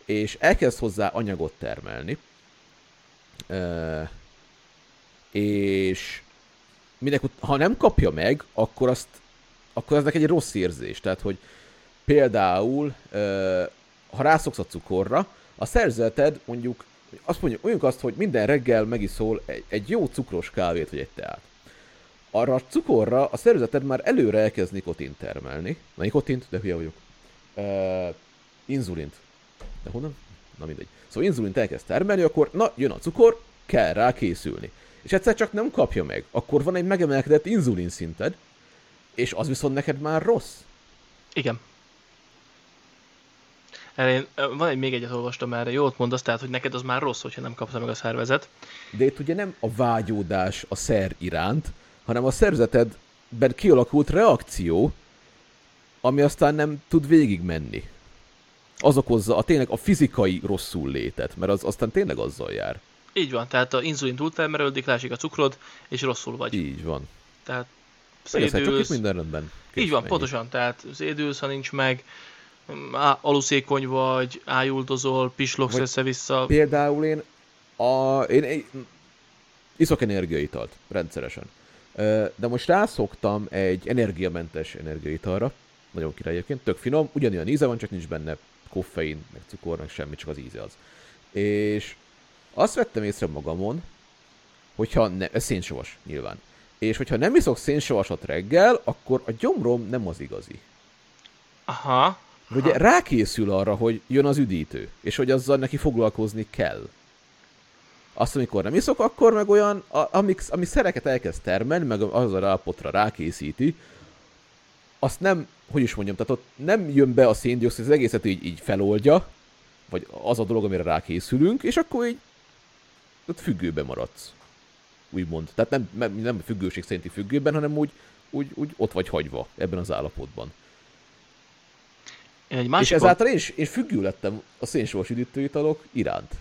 És elkezd hozzá anyagot termelni, és minek, ut- ha nem kapja meg, akkor azt akkor ez neki egy rossz érzés. Tehát, hogy például, ha rászoksz a cukorra, a szerzeted mondjuk, azt mondjuk, mondjuk azt, hogy minden reggel megiszol egy, egy jó cukros kávét vagy egy teát. Arra a cukorra a szervezeted már előre elkezd nikotint termelni. Na, nikotint, de hülye vagyok. Ö, inzulint. De honnan? Na mindegy. Szóval inzulint elkezd termelni, akkor na, jön a cukor, kell rá készülni. És egyszer csak nem kapja meg, akkor van egy megemelkedett inzulin szinted, és az viszont neked már rossz. Igen. Én, van egy még egyet olvastam erre, jót mondasz, tehát, hogy neked az már rossz, hogyha nem kapta meg a szervezet. De itt ugye nem a vágyódás a szer iránt, hanem a szervezetedben kialakult reakció, ami aztán nem tud végigmenni. Az okozza a tényleg a fizikai rosszul létet, mert az aztán tényleg azzal jár. Így van, tehát a inzulin túltermelődik, lásik a cukrod, és rosszul vagy. Így van. Tehát Szédülsz. Csak minden rendben. Kész, Így van, ennyi. pontosan, tehát szédülsz, ha nincs meg, aluszékony vagy, ájuldozol, pislogsz össze-vissza. Például én, a, én, én iszok energiaitalt rendszeresen. De most rászoktam egy energiamentes energiaitalra, nagyon király egyébként, tök finom, ugyanilyen íze van, csak nincs benne koffein, meg cukor, meg semmi, csak az íze az. És azt vettem észre magamon, hogyha ne, ez szénsavas nyilván, és hogyha nem iszok szénsavasat reggel, akkor a gyomrom nem az igazi. Aha, Ugye rákészül arra, hogy jön az üdítő, és hogy azzal neki foglalkozni kell. Azt, amikor nem iszok, akkor meg olyan, a, amik, ami szereket elkezd termelni, meg az a állapotra rákészíti, azt nem, hogy is mondjam, tehát ott nem jön be a széndiokszid, az egészet így, így feloldja, vagy az a dolog, amire rákészülünk, és akkor így ott függőben maradsz. Úgymond. Tehát nem, nem, függőség szerinti függőben, hanem úgy, úgy, úgy ott vagy hagyva ebben az állapotban. én egy És másik ezáltal én is én függő lettem a szénsavas üdítőitalok iránt.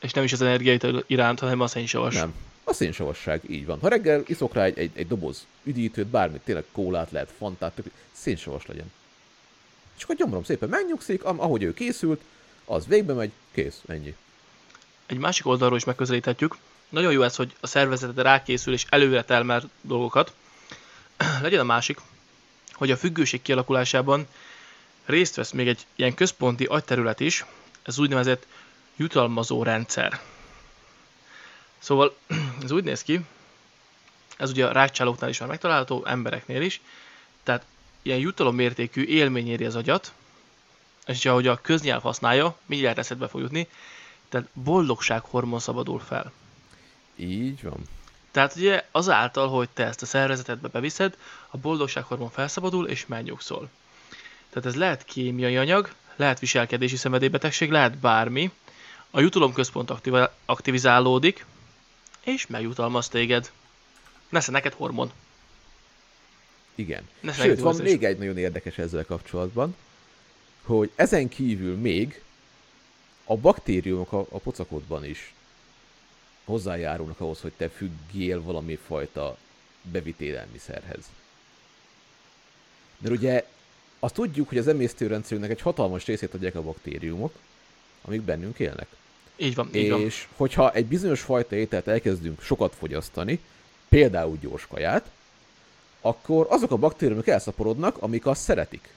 és nem is az energiai iránt, hanem a szénsavas. Nem. A szénsavasság, így van. Ha reggel iszok rá egy, egy, egy doboz üdítőt, bármit, tényleg kólát lehet, fantát, tök, szénsavas legyen. És akkor gyomrom szépen megnyugszik, ahogy ő készült, az végbe megy, kész, ennyi. Egy másik oldalról is megközelíthetjük, nagyon jó ez, hogy a szervezeted rákészül és előre termel dolgokat. *clears throat* Legyen a másik, hogy a függőség kialakulásában részt vesz még egy ilyen központi agyterület is, ez úgynevezett jutalmazó rendszer. Szóval *clears throat* ez úgy néz ki, ez ugye a rákcsálóknál is már megtalálható, embereknél is, tehát ilyen jutalommértékű élmény éri az agyat, és ahogy a köznyelv használja, mindjárt eszedbe fog jutni, tehát boldogsághormon szabadul fel. Így van. Tehát ugye azáltal, hogy te ezt a szervezetedbe beviszed, a boldogsághormon felszabadul és megnyugszol. Tehát ez lehet kémiai anyag, lehet viselkedési szenvedélybetegség, lehet bármi. A jutalomközpont aktiv- aktivizálódik, és megjutalmaz téged. Nesze neked hormon. Igen. Ne Sőt, van még egy nagyon érdekes ezzel kapcsolatban, hogy ezen kívül még a baktériumok a, a pocakodban is hozzájárulnak ahhoz, hogy te függél valami fajta bevitt élelmiszerhez. Mert ugye azt tudjuk, hogy az emésztőrendszerünknek egy hatalmas részét adják a baktériumok, amik bennünk élnek. Így van, így van. És hogyha egy bizonyos fajta ételt elkezdünk sokat fogyasztani, például gyors kaját, akkor azok a baktériumok elszaporodnak, amik azt szeretik.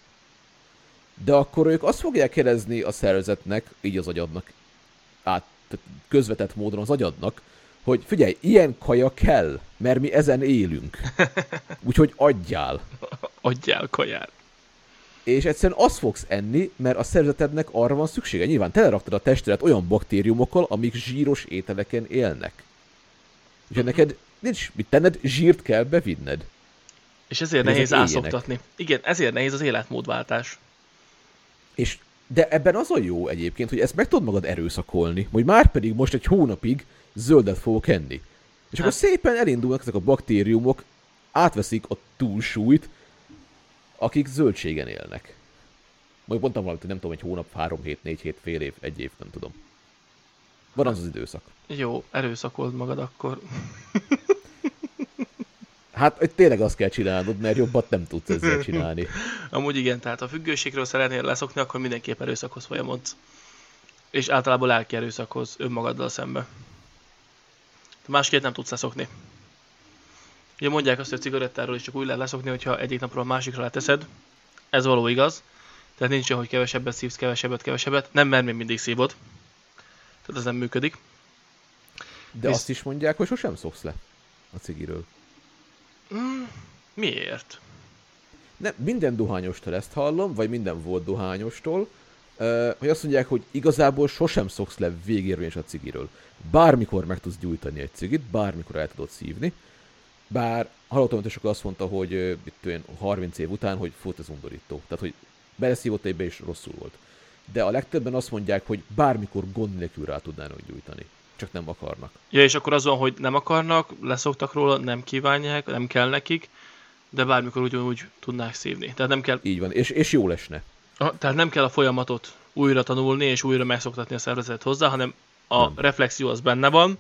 De akkor ők azt fogják kérdezni a szervezetnek, így az agyadnak, át, tehát közvetett módon az agyadnak, hogy figyelj, ilyen kaja kell, mert mi ezen élünk. *laughs* Úgyhogy adjál. Adjál kaját. És egyszerűen azt fogsz enni, mert a szervezetednek arra van szüksége. Nyilván teleraktad a testedet olyan baktériumokkal, amik zsíros ételeken élnek. Úgyhogy neked nincs mit tenned, zsírt kell bevinned. És ezért nehéz ászoktatni. Igen, ezért nehéz az életmódváltás. És de ebben az a jó egyébként, hogy ezt meg tudod magad erőszakolni, hogy már pedig most egy hónapig zöldet fogok enni. És akkor Hát. szépen elindulnak ezek a baktériumok, átveszik a túlsúlyt, akik zöldségen élnek. Majd mondtam valamit, hogy nem tudom, egy hónap, három hét, négy hét, fél év, egy év, nem tudom. Van az az időszak. Jó, erőszakold magad akkor. Hát hogy tényleg azt kell csinálnod, mert jobbat nem tudsz ezzel csinálni. *laughs* Amúgy igen, tehát ha függőségről szeretnél leszokni, akkor mindenképp erőszakhoz folyamodsz. És általában lelki erőszakhoz önmagaddal szembe. Másképp nem tudsz leszokni. Ugye mondják azt, hogy a cigarettáról is csak úgy lehet leszokni, hogyha egyik napról a másikra leteszed. Ez való igaz. Tehát nincs olyan, hogy kevesebbet szívsz, kevesebbet, kevesebbet. Nem, mert még mindig szívod. Tehát ez nem működik. De Visz- azt is mondják, hogy sosem szoksz le a cigiről. Miért? Nem, minden dohányostól ezt hallom, vagy minden volt dohányostól, ö, hogy azt mondják, hogy igazából sosem szoksz le végérvényes a cigiről. Bármikor meg tudsz gyújtani egy cigit, bármikor el tudod szívni, bár hallottam, hogy sokan azt mondta, hogy mit én, 30 év után, hogy fut ez undorító. Tehát, hogy beleszívott egybe és rosszul volt. De a legtöbben azt mondják, hogy bármikor gond nélkül rá tudnának gyújtani. Csak nem akarnak. Ja, és akkor az van, hogy nem akarnak, leszoktak róla, nem kívánják, nem kell nekik, de bármikor ugyanúgy tudnák szívni. Tehát nem kell, Így van, és, és jó lesne. ah, tehát nem kell a folyamatot újra tanulni és újra megszoktatni a szervezet hozzá, hanem a Nem. reflexió az benne van.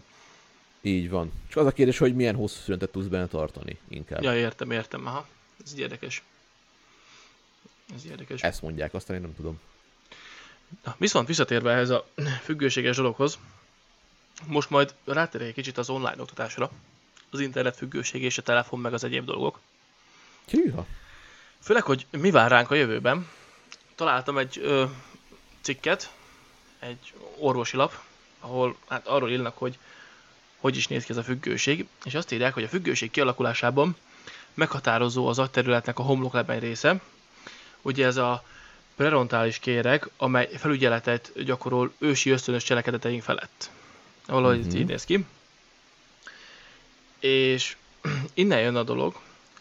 Így van. Csak az a kérdés, hogy milyen hosszú szünetet tudsz benne tartani inkább. Ja, értem, értem, aha. Ez így érdekes. Ez érdekes. Ezt mondják, aztán én nem tudom. Na, viszont visszatérve ehhez a függőséges dologhoz, most majd rátérek egy kicsit az online oktatásra, az internet függőség és a telefon meg az egyéb dolgok. Hűha. Főleg, hogy mi vár ránk a jövőben. Találtam egy ö, cikket, egy orvosi lap, ahol hát arról írnak, hogy hogy is néz ki ez a függőség, és azt írják, hogy a függőség kialakulásában meghatározó az agyterületnek a homloklebeny része. Ugye ez a prerontális kéreg, amely felügyeletet gyakorol ősi ösztönös cselekedeteink felett. Valahogy Mhm. uh-huh. így néz ki. És *clears throat* innen jön a dolog,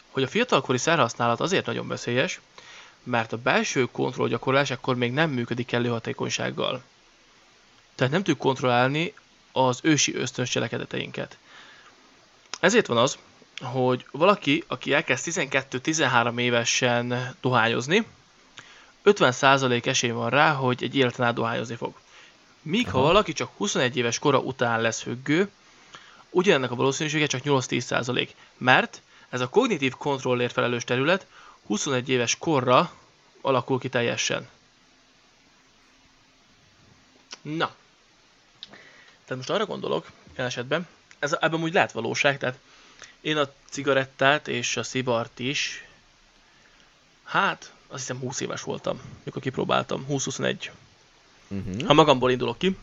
hogy a fiatalkori szerhasználat azért nagyon veszélyes, mert a belső kontrollgyakorlás akkor még nem működik kellő hatékonysággal. Tehát nem tudjuk kontrollálni az ősi ösztönös cselekedeteinket. Ezért van az, hogy valaki, aki elkezd 12-13 évesen dohányozni, 50% esély van rá, hogy egy életen át dohányozni fog. Míg ha Aha. valaki csak 21 éves kora után lesz függő, ugyanennek a valószínűsége csak 8-10%. Mert ez a kognitív kontrollért felelős terület 21 éves korra alakul ki teljesen. Na. Tehát most arra gondolok, ilyen esetben, ez, ebben úgy lehet valóság, tehát én a cigarettát és a szivart is, hát azt hiszem 20 éves voltam, mikor kipróbáltam, 20-21. Uh-huh. Ha magamból indulok ki,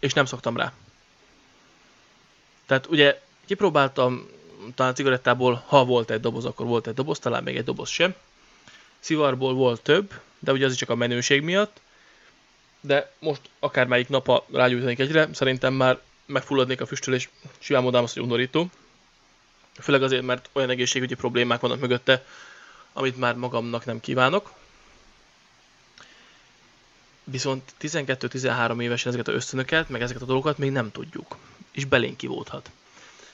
és nem szoktam rá. Tehát ugye kipróbáltam, talán cigarettából, ha volt egy doboz, akkor volt egy doboz, talán még egy doboz sem. Szivarból volt több, de ugye az is csak a menőség miatt. De most akármelyik napa rágyújtanék egyre, szerintem már megfulladnék a füstől, és simán mondám azt, hogy undorító. Főleg azért, mert olyan egészségügyi problémák vannak mögötte, amit már magamnak nem kívánok. Viszont 12-13 évesen ezeket a ösztönöket, meg ezeket a dolgokat még nem tudjuk. És belénk kivódhat.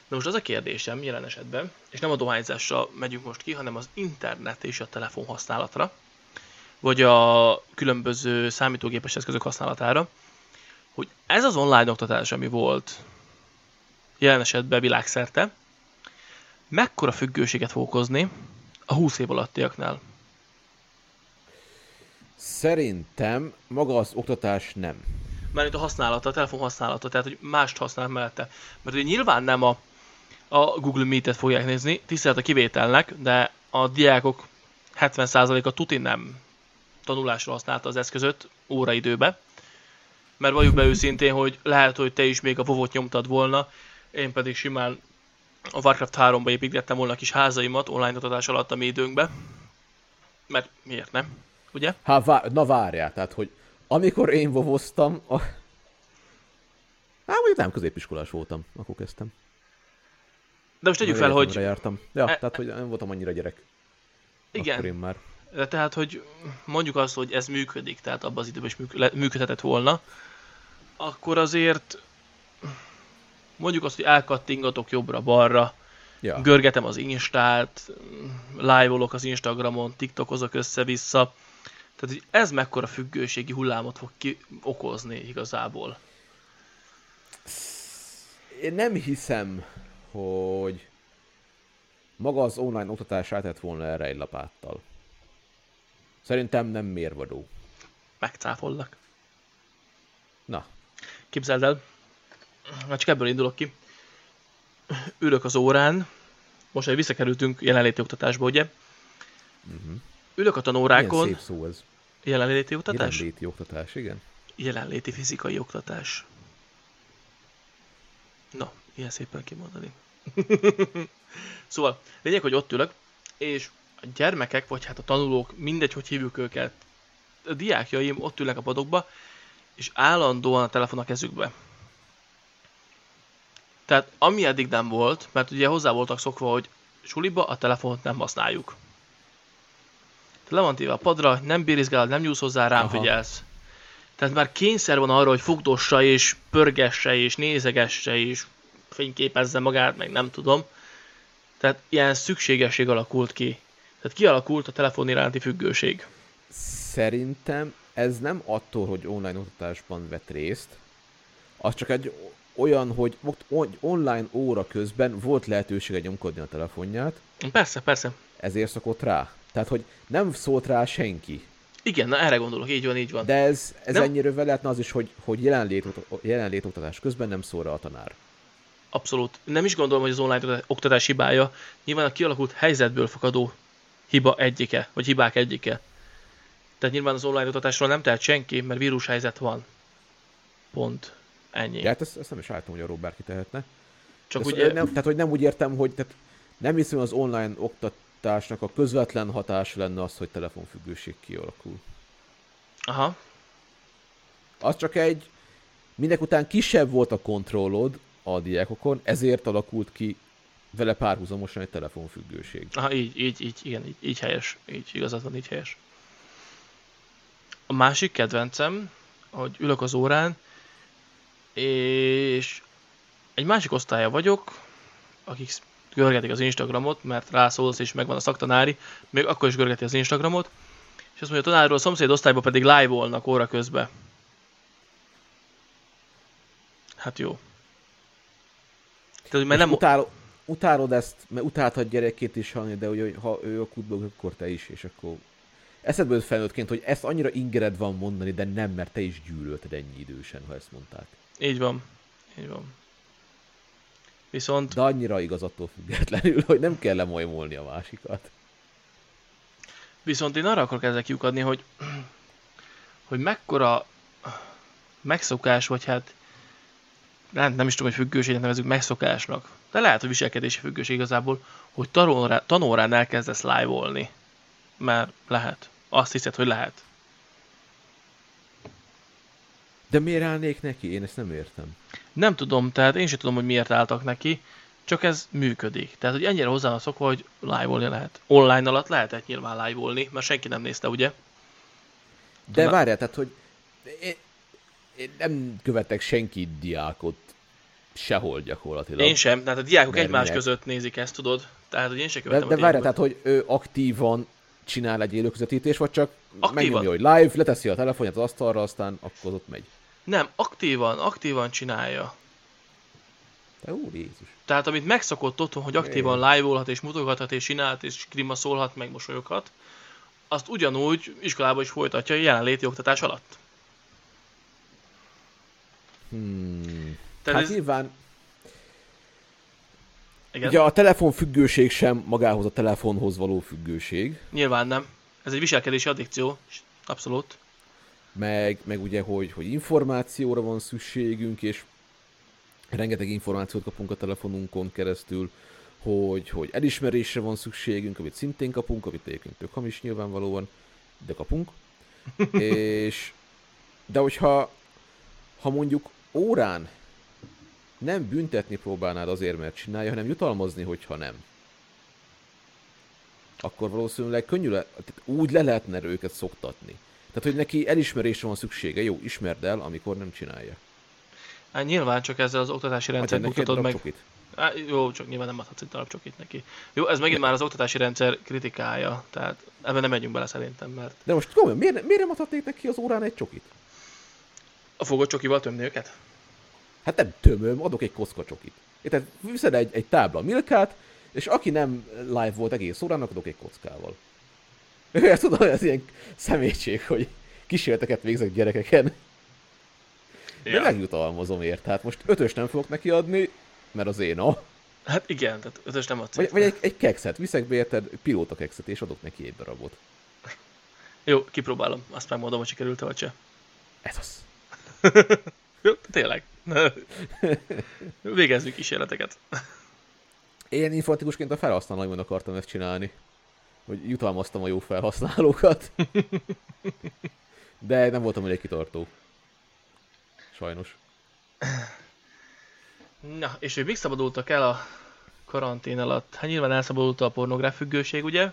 Na most az a kérdésem jelen esetben, és nem a dohányzásra megyünk most ki, hanem az internet és a telefon használatra, vagy a különböző számítógépes eszközök használatára, hogy ez az online oktatás, ami volt jelen esetben világszerte, mekkora függőséget fog okozni a 20 év alattiaknál? Szerintem maga az oktatás nem. Mert a használata, a telefon használata, tehát hogy mást használ mellette. Mert ugye nyilván nem a, a Google Meet-et fogják nézni, tisztelt a kivételnek, de a diákok 70%-a tuti nem tanulásra használta az eszközöt óraidőbe. Mert valljuk be őszintén, hogy lehet, hogy te is még a vovot nyomtad volna, én pedig simán a Warcraft 3-ba építettem volna a kis házaimat online oktatás alatt a mi időnkbe. Mert miért nem? Ugye? Hát, vá- na várjál, tehát, hogy amikor én vovoztam, a... hát mondjuk nem középiskolás voltam, akkor kezdtem. De most tegyük fel, hogy jártam. Ja, E- tehát, hogy nem voltam annyira gyerek. igen, Akkor én már. De tehát, hogy mondjuk azt, hogy ez működik, tehát abban az időben is működhetett volna, akkor azért mondjuk azt, hogy elkattingatok jobbra-balra, Ja. görgetem az Instát, live-olok az Instagramon, TikTokozok össze-vissza. Tehát, hogy ez mekkora függőségi hullámot fog ki okozni igazából. Én nem hiszem, hogy maga az online oktatás rátett volna erre egy lapáttal. Szerintem nem mérvadó. Megcáfollak. Na, Képzeld el, hát csak ebből indulok ki. Ülök az órán, most egy visszakerültünk jelenléti oktatásba, ugye? Ülök a milyen tanórákon, szép szó ez. Jelenléti oktatás? Jelenléti oktatás, igen. Jelenléti fizikai oktatás. Na, ilyen szépen kimondani. *laughs* szóval, lényeg, hogy ott ülök, és a gyermekek, vagy hát a tanulók, mindegy, hogy hívjuk őket, a diákjaim ott ülnek a padokba, és állandóan a telefon a kezükbe. Tehát ami eddig nem volt, mert ugye hozzá voltak szokva, hogy suliba a telefont nem használjuk. Le van téve a padra, nem bírizgálod, nem nyúlsz hozzá, rám Aha. figyelsz. Tehát már kényszer van arra, hogy fogdossa és pörgesse és nézegesse és fényképezze magát, meg nem tudom. Tehát ilyen szükségesség alakult ki. Tehát kialakult a telefon iránti függőség. Szerintem ez nem attól, hogy online oktatásban vett részt, az csak egy olyan, hogy online óra közben volt lehetősége nyomkodni a telefonját, Persze, persze. ezért szokott rá. Tehát, hogy nem szólt rá senki. Igen, na erre gondolok, így van, így van. De ez, ez Nem- ennyire lehetne az is, hogy, hogy jelenlét, jelenlét oktatás közben nem szól rá a tanár. Abszolút. Nem is gondolom, hogy az online oktatás hibája. Nyilván a kialakult helyzetből fakadó hiba egyike, vagy hibák egyike. Tehát nyilván az online oktatásról nem tehet senki, mert vírushelyzet van. Pont. Ennyi. Ja, hát ezt, ezt nem is álltam, hogy arról bárki tehetne. Csak Ezt, ugye, nem, tehát, hogy nem úgy értem, hogy tehát nem hiszem, az online oktatásnak a közvetlen hatása lenne az, hogy telefonfüggőség kialakul. aha, Az csak egy, minek után kisebb volt a kontrollod a diákokon, ezért alakult ki vele párhuzamosan egy telefonfüggőség. aha, így, így, így, igen, így, így helyes. Így, igazad van, így helyes. A másik kedvencem, hogy ülök az órán, és egy másik osztálya vagyok, akik görgetik az Instagramot, mert rászólsz és megvan a szaktanári, még akkor is görgeti az Instagramot, és azt mondja a tanárról, a szomszéd osztályban pedig live-olnak óra közben. Hát jó. Tehát, mert Nem nem, utál, utálod ezt, mert utáltad gyerekét is, Hanni, de hogy ha ő a kutba, akkor te is, és akkor eszedből felnőttként, hogy ezt annyira ingered van mondani, de nem, mert te is gyűlölted ennyi idősen, ha ezt mondták. Így van. Így van. Viszont, De annyira igaz attól függetlenül, hogy nem kell lemajmolni a másikat. viszont én arra akarok ezzel kiukadni, hogy, hogy mekkora megszokás, vagy hát nem, nem is tudom, hogy függőségnek nevezünk megszokásnak. De lehet, hogy viselkedési függőség igazából, hogy tanórán elkezdesz live-olni. Mert lehet. Azt hiszed, hogy lehet. De miért állnék neki? Én ezt nem értem. Nem tudom, tehát én sem tudom, hogy miért álltak neki, csak ez működik. Tehát, hogy ennyire hozzá szokva, hogy live-olni lehet. Online alatt lehetett nyilván live-olni, mert senki nem nézte, ugye? De Na. várjál, tehát, hogy én, én nem követek senki diákot sehol gyakorlatilag. Én sem, tehát a diákok Mert egymás minek? között nézik ezt, tudod? Tehát, hogy én sem de, követem de a várjál, tehát, hogy ő aktívan csinál egy élőközvetítést, vagy csak Aktívan. megnyomja, hogy live, leteszi a telefonját az asztalra, aztán akkor ott megy. Nem, aktívan, aktívan csinálja. Te úr Jézus. Tehát amit megszokott otthon, hogy aktívan live-olhat és mutogathat és csinálhat és grimaszolhat, meg mosolyoghat, azt ugyanúgy iskolában is folytatja jelenléti oktatás alatt. Hmm. Tehát Hát ez, nyilván, igen, ugye a telefon függőség sem magához a telefonhoz való függőség, nyilván nem. Ez egy viselkedési addikció, abszolút. Meg, meg ugye, hogy, hogy információra van szükségünk, és rengeteg információt kapunk a telefonunkon keresztül, hogy, hogy elismerésre van szükségünk, amit szintén kapunk, amit egyébként tök hamis nyilvánvalóan, de kapunk. *laughs* és, de hogyha ha mondjuk órán nem büntetni próbálnád azért, mert csinálja, hanem jutalmazni, hogyha nem. Akkor valószínűleg könnyű le, úgy le lehetne őket szoktatni. Tehát, hogy neki elismerésre van szüksége. Jó, ismerd el, amikor nem csinálja. Hát nyilván csak ezzel az oktatási egy buktatod darab meg. csokit. Á, jó, csak nyilván nem adhatsz egy darab csokit neki. Jó, ez megint már az oktatási rendszer kritikája, tehát ebben nem megyünk bele szerintem, mert De most komolyan, miért, miért nem adhatnék neki az órán egy csokit? a fogod csokival tömni őket? Hát nem tömöm, adok egy kocka csokit. Tehát viszed egy, egy tábla milkát, és aki nem live volt egész órán, adok egy kockával. Ezt tudom, ez ilyen szemétség, hogy kísérleteket végzek gyerekeken. De megjutalmazom ért. Tehát most ötös nem fogok neki adni, mert az én a. Hát igen, tehát ötös nem adsz. Vagy, vagy egy, egy kekszet, viszek be érted, pilóta kekszet, és adok neki egy darabot. Jó, kipróbálom, azt megmondom, hogy sikerült vagy se. Ez az. *laughs* Jó, tényleg. Végezzük kísérleteket. Én informatikusként a felhasználóimon akartam ezt csinálni. Hogy jutalmaztam a jó felhasználókat. De nem voltam elég kitartó. Sajnos. Na, és hogy mik szabadultak el a karantén alatt? Hát nyilván elszabadult a pornográf függőség, ugye?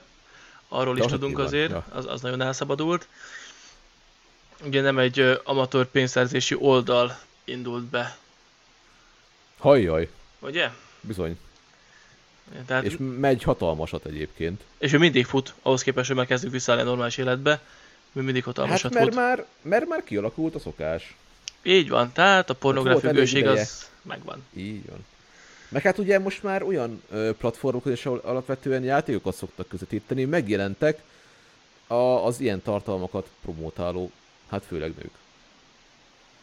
Arról is Ja, tudunk nyilván, azért, ja. az, az nagyon elszabadult. Ugye nem egy ö, amatőr pénzszerzési oldal indult be, Hajjaj, ugye? bizony. Tehát, És és, megy hatalmasat egyébként. és ő mindig fut, ahhoz képest, hogy már kezdünk visszaállni a normális életbe, ő mindig hatalmasat Hát mert fut. már, mert már kialakult a szokás. Így van, tehát a pornográf függőség az megvan. Így van. Meg hát ugye most már olyan platformokon ahol alapvetően játékokat szoktak közvetíteni, megjelentek a, az ilyen tartalmakat promotáló, hát főleg nők.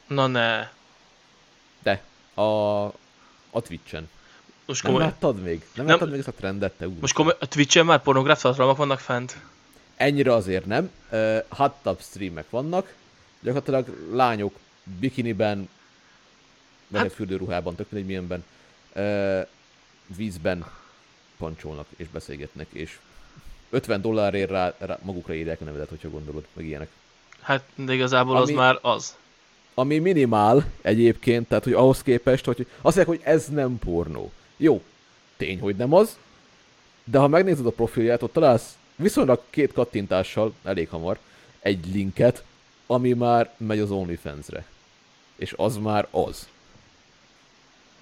Na ne, De a, a Twitch-en. Most Nem komoly, láttad még? Nem, Nem. láttad még ezt a trendet, te úr? most komoly, a Twitch-en már pornográf tartalmak vannak fent. Ennyire azért nem. Uh, hot tub streamek vannak. Gyakorlatilag lányok bikiniben, vagy hát... fürdőruhában, tök mindegy milyenben, uh, vízben pancsolnak és beszélgetnek, és 50 dollárért rá, rá magukra írják a nevedet, hogyha gondolod, meg ilyenek. Hát, de igazából az Ami- már az. Ami minimál egyébként, tehát hogy ahhoz képest, hogy azt mondják, hogy ez nem pornó. Jó, tény, hogy nem az, de ha megnézed a profilját, ott találsz viszonylag két kattintással, elég hamar, egy linket, ami már megy az OnlyFans-re. És az már az.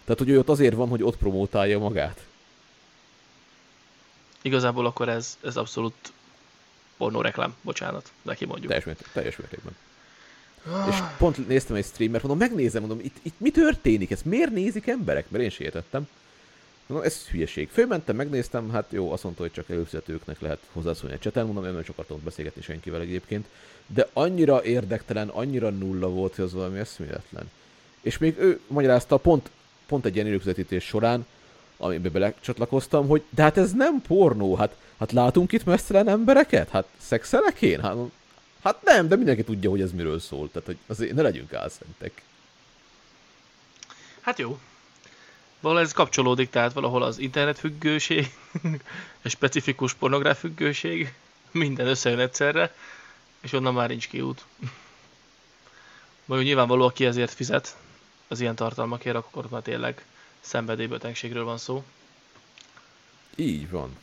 Tehát, hogy ő ott azért van, hogy ott promótálja magát. Igazából akkor ez, ez abszolút pornóreklám, bocsánat, de kimondjuk. Teljes, mérték, teljes mértékben. És pont néztem egy streamer, mondom, megnézem, mondom, itt, itt mi történik, ezt miért nézik emberek? Mert én se értettem. Mondom, ez hülyeség. Fölmentem, megnéztem, hát jó, azt mondta, hogy csak előfizetőknek lehet hozzászólni a cseten, mondom, én nem akartam ott beszélgetni senkivel egyébként. De annyira érdektelen, annyira nulla volt, hogy az valami eszméletlen. És még ő magyarázta pont, pont egy ilyen előfizetítés során, amiben belecsatlakoztam, hogy de hát ez nem pornó, hát, hát látunk itt messzelen embereket? Hát szexelek én? Hát, hát nem, de mindenki tudja, hogy ez miről szól, tehát hogy azért ne legyünk álszentek. Hát jó. Valahol ez kapcsolódik, tehát valahol az internetfüggőség, a *laughs* specifikus pornográf függőség, minden összejön egyszerre, és onnan már nincs kiút. Majd nyilvánvaló, aki ezért fizet az ilyen tartalmakért, akkor már tényleg szenvedélybetegségről van szó. Így van.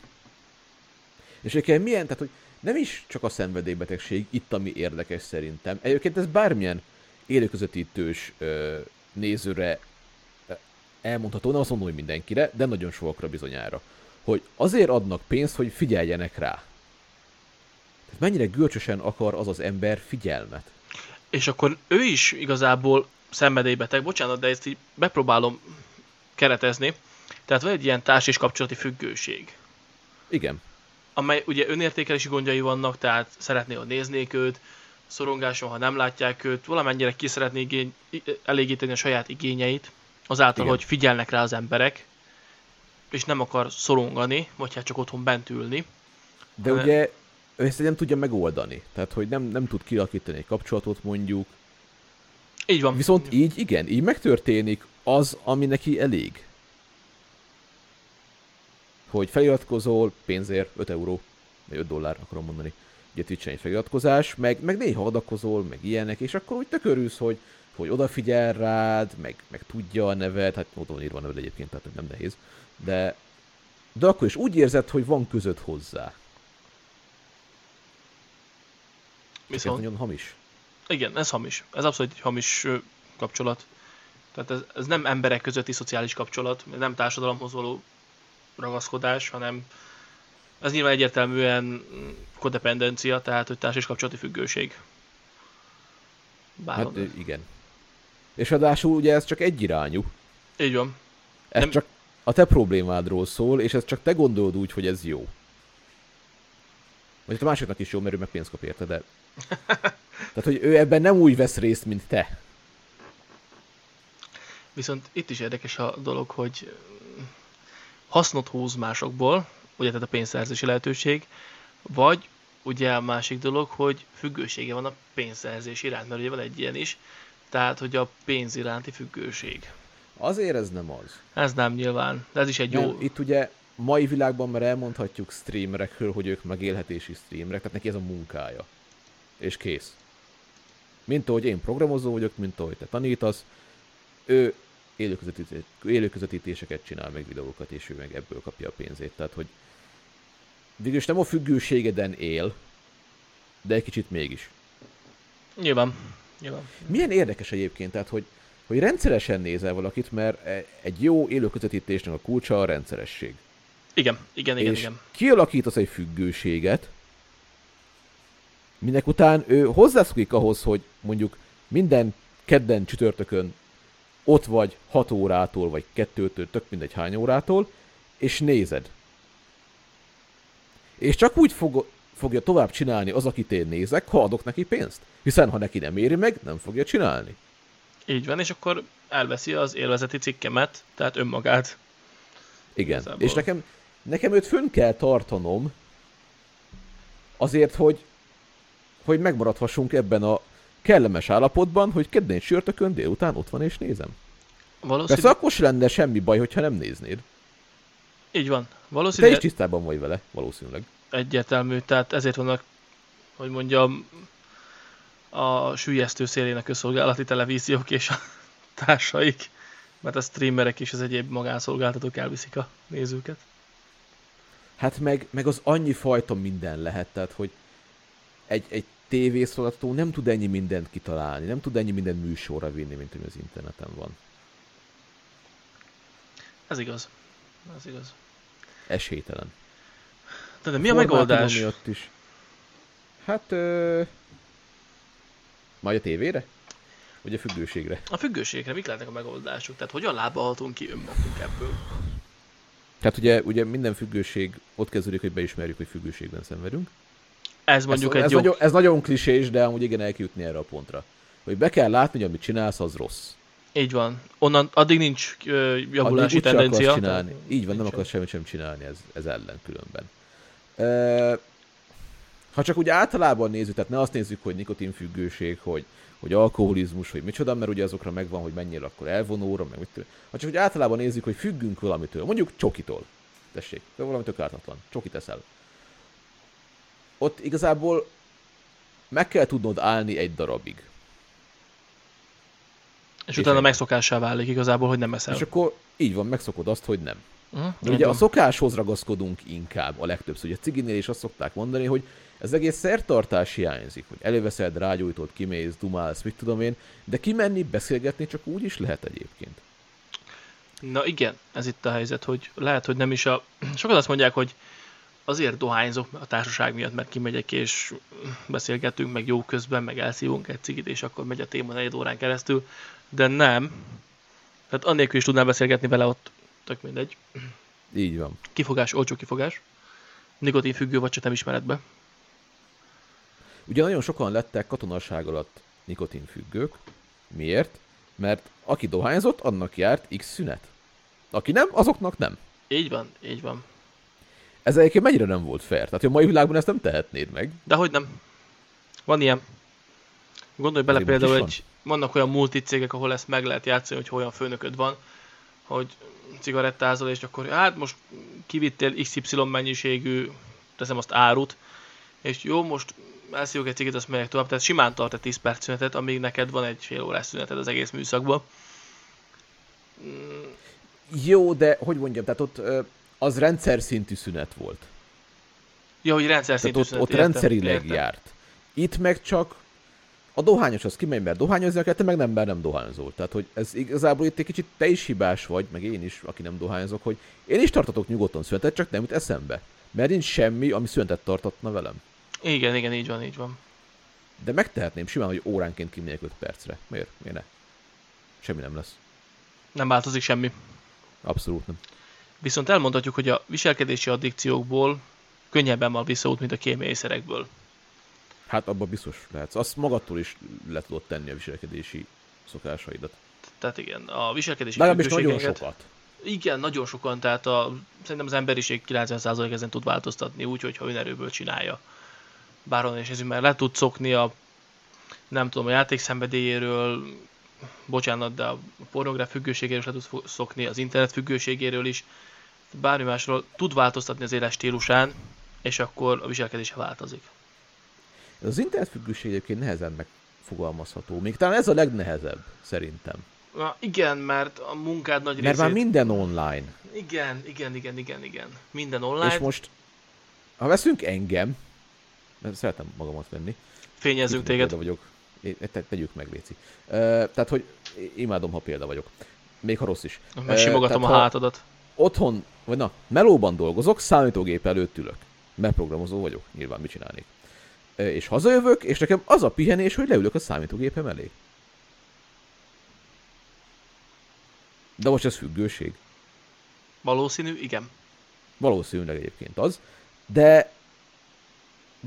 És egyébként milyen, tehát hogy nem is csak a szenvedélybetegség itt, ami érdekes szerintem. Egyébként ez bármilyen élőközvetítős nézőre elmondható, nem azt mondom, hogy mindenkire, de nagyon sokakra bizonyára. Hogy azért adnak pénzt, hogy figyeljenek rá. Tehát mennyire görcsösen akar az az ember figyelmet. És akkor ő is igazából szenvedélybeteg, bocsánat, de ezt így bepróbálom keretezni. Tehát van egy ilyen társ és kapcsolati függőség. Igen. Amely ugye önértékelési gondjai vannak, tehát szeretné, hogy néznék őt, szorongáson, ha nem látják őt, valamennyire ki szeretné igény, elégíteni a saját igényeit, azáltal, Igen. hogy figyelnek rá az emberek, és nem akar szorongani, vagy hát csak otthon bent ülni. De uh, ugye ő ezt nem tudja megoldani. Tehát, hogy nem, nem tud kialakítani egy kapcsolatot mondjuk. Így van. Viszont így, igen, így megtörténik az, ami neki elég. Hogy feliratkozol pénzért 5 euró, vagy 5 dollár akarom mondani, ugye twitch egy feliratkozás, meg, meg néha adakozol, meg ilyenek, és akkor úgy tökörülsz, hogy, hogy odafigyel rád, meg, meg tudja a neved, hát oda van írva a neved egyébként, tehát nem nehéz, de, de akkor is úgy érzed, hogy van között hozzá. Viszont... nagyon hamis. Igen, ez hamis. Ez abszolút egy hamis kapcsolat. Tehát ez, ez nem emberek közötti szociális kapcsolat, nem társadalomhoz való ragaszkodás, hanem ez nyilván egyértelműen kodependencia, tehát hogy társ és kapcsolati függőség. Bár hát igen. És ráadásul ugye ez csak egyirányú. Így van. Ez nem... csak a te problémádról szól, és ez csak te gondolod úgy, hogy ez jó. Vagy hát a másiknak is jó, mert ő meg pénzt kap érte, de... *laughs* Tehát, hogy ő ebben nem úgy vesz részt, mint te. Viszont itt is érdekes a dolog, hogy hasznot húz másokból, ugye tehát a pénzszerzési lehetőség, vagy ugye a másik dolog, hogy függősége van a pénzszerzés iránt, mert ugye van egy ilyen is, tehát hogy a pénz iránti függőség. Azért ez nem az. Ez nem nyilván, de ez is egy nem, jó... Itt ugye mai világban már elmondhatjuk streamerekről, hogy ők megélhetési streamerek, tehát neki ez a munkája. És kész. Mint ahogy én programozó vagyok, mint ahogy te tanítasz, ő élőközvetítéseket csinál, meg videókat, és ő meg ebből kapja a pénzét. Tehát, hogy végülis nem a függőségeden él, de egy kicsit mégis. Nyilván. Nyilván. Milyen érdekes egyébként, tehát, hogy, hogy rendszeresen nézel valakit, mert egy jó élőközvetítésnek a kulcsa a rendszeresség. Igen, igen, igen, és igen. kialakítasz egy függőséget, minek után ő hozzászokik ahhoz, hogy mondjuk minden kedden csütörtökön ott vagy 6 órától, vagy 2-től, tök mindegy hány órától, és nézed. És csak úgy fog, fogja tovább csinálni az, akit én nézek, ha adok neki pénzt. Hiszen ha neki nem éri meg, nem fogja csinálni. Így van, és akkor elveszi az élvezeti cikkemet, tehát önmagát. Igen, Igazából. és nekem, nekem őt fönn kell tartanom, azért, hogy, hogy megmaradhassunk ebben a kellemes állapotban, hogy kedden sörtökön délután ott van és nézem. Valószínű... Persze akkor sem lenne semmi baj, hogyha nem néznéd. Így van. Valószínűleg... Te is tisztában vagy vele, valószínűleg. Egyértelmű, tehát ezért vannak, hogy mondjam, a szélén a közszolgálati televíziók és a társaik, mert a streamerek és az egyéb magánszolgáltatók elviszik a nézőket. Hát meg, meg az annyi fajta minden lehet, tehát hogy egy, egy tévészolgáltató nem tud ennyi mindent kitalálni, nem tud ennyi mindent műsorra vinni, mint ami az interneten van. Ez igaz. Ez igaz. Esélytelen. De, de mi a megoldás? Miatt is. Hát, ö... majd a tévére? Vagy a függőségre? A függőségre mik lehetnek a megoldások? Tehát hogyan lábalhatunk ki önmagunk ebből? Tehát ugye, ugye minden függőség ott kezdődik, hogy beismerjük, hogy függőségben szenvedünk. Ez mondjuk ez, egy ez jó... Nagyon, ez nagyon klisés, de amúgy igen, el erre a pontra. Hogy be kell látni, hogy amit csinálsz, az rossz. Így van. Onnan addig nincs ö, javulási Addig tendencia. csinálni. Így van, nem nincs. akarsz semmit sem csinálni ez, ez ellen különben. Ha csak úgy általában nézzük, tehát ne azt nézzük, hogy nikotinfüggőség, hogy, hogy alkoholizmus, hogy micsoda, mert ugye azokra megvan, hogy mennyire akkor elvonóra, meg mit. Ha csak úgy általában nézzük, hogy függünk valamitől, mondjuk csokitól. Tessék, de valamitől ártatlan. Csokit eszel. Ott igazából meg kell tudnod állni egy darabig. És És utána ennyi. megszokássá válik igazából, hogy nem eszel. És akkor így van, megszokod azt, hogy nem. Mhm, De így ugye a van. szokáshoz ragaszkodunk inkább a legtöbbször. Ugye a ciginél is azt szokták mondani, hogy ez egész szertartás hiányzik, hogy előveszed, rágyújtod, kimész, dumálsz, mit tudom én, de kimenni, beszélgetni csak úgy is lehet egyébként. Na igen, ez itt a helyzet, hogy lehet, hogy nem is a... Sokan azt mondják, hogy azért dohányzok a társaság miatt, mert kimegyek és beszélgetünk, meg jó közben, meg elszívunk egy cigit, és akkor megy a téma negyed órán keresztül, de nem. Tehát annélkül is tudnál beszélgetni vele ott, tök mindegy. Így van. Kifogás, olcsó kifogás. Nikotin függő, vagy csak nem ismered be. Ugye nagyon sokan lettek katonaság alatt nikotinfüggők. Miért? Mert aki dohányzott, annak járt X szünet. Aki nem, azoknak nem. Így van, így van. Ez egyébként mennyire nem volt fair? Tehát hogy a mai világban ezt nem tehetnéd meg. De hogy nem? Van ilyen. Gondolj bele Azért például, is egy, vannak olyan multicégek, ahol ezt meg lehet játszani, hogy olyan főnököd van, hogy cigarettázol, és akkor hát most kivittél XY mennyiségű, teszem azt árut, és jó, most elszívok egy cigit, azt megyek tovább, tehát simán tart egy 10 perc szünetet, amíg neked van egy fél órás szüneted az egész műszakban. Jó, de hogy mondjam, tehát ott az rendszer szintű szünet volt. Ja, hogy rendszer Tehát szintű ott, szünet, ott értem, rendszerileg értem. járt. Itt meg csak a dohányos az kimegy, mert dohányozni kell, te meg nem, mert nem dohányzol. Tehát, hogy ez igazából itt egy kicsit te is hibás vagy, meg én is, aki nem dohányzok, hogy én is tartatok nyugodtan szünetet, csak nem jut eszembe. Mert nincs semmi, ami szünetet tartatna velem. Igen, igen, így van, így van. De megtehetném simán, hogy óránként kimegyek 5 percre. Miért? Miért ne? Semmi nem lesz. Nem változik semmi. Abszolút nem. Viszont elmondhatjuk, hogy a viselkedési addikciókból könnyebben van visszaút, mint a kémiaiszerekből. Hát abban biztos lehetsz. Azt magadtól is le tudod tenni a viselkedési szokásaidat. Tehát igen, a viselkedési Legalábbis nagyon sokat. Igen, nagyon sokan, tehát a, szerintem az emberiség 90% ezen tud változtatni úgy, hogyha önerőből csinálja. Bárhol is nézzük, mert le tud szokni a nem tudom, a játék szenvedélyéről, bocsánat, de a pornográf függőségéről is le tud szokni, az internet függőségéről is, bármi másról tud változtatni az éles stílusán, és akkor a viselkedése változik. Az internetfüggőség egyébként nehezen megfogalmazható. Még talán ez a legnehezebb, szerintem. Na, igen, mert a munkád nagy Mert részét... már minden online. Igen, igen, igen, igen, igen. Minden online, És most, ha veszünk engem, mert szeretem magamat venni. fényezzünk téged. Vagyok. É, te, tegyük meg, Léci. Uh, tehát, hogy imádom, ha példa vagyok. Még ha rossz is. Meg simogatom a tehát, ha hátadat. Otthon, vagy na, melóban dolgozok, számítógép előtt ülök. Mert programozó vagyok, nyilván mit csinálnék. És hazajövök, és nekem az a pihenés, hogy leülök a számítógépem elé. De most ez függőség. Valószínű, igen. Valószínűleg egyébként az. De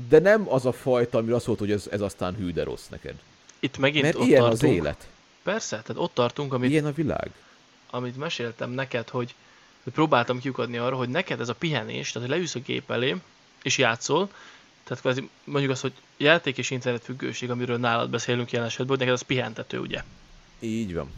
de nem az a fajta, ami azt volt, hogy ez, ez aztán hű, de rossz neked. Itt megint Mert ott ilyen tartunk. az élet. Persze, tehát ott tartunk, amit, Ilyen a világ. amit meséltem neked, hogy, hogy próbáltam kiukadni arra, hogy neked ez a pihenés, tehát hogy leülsz a gép elé, és játszol, tehát kvázi mondjuk azt, hogy játék és internet függőség, amiről nálad beszélünk jelen esetben, hogy neked az pihentető, ugye? Így van.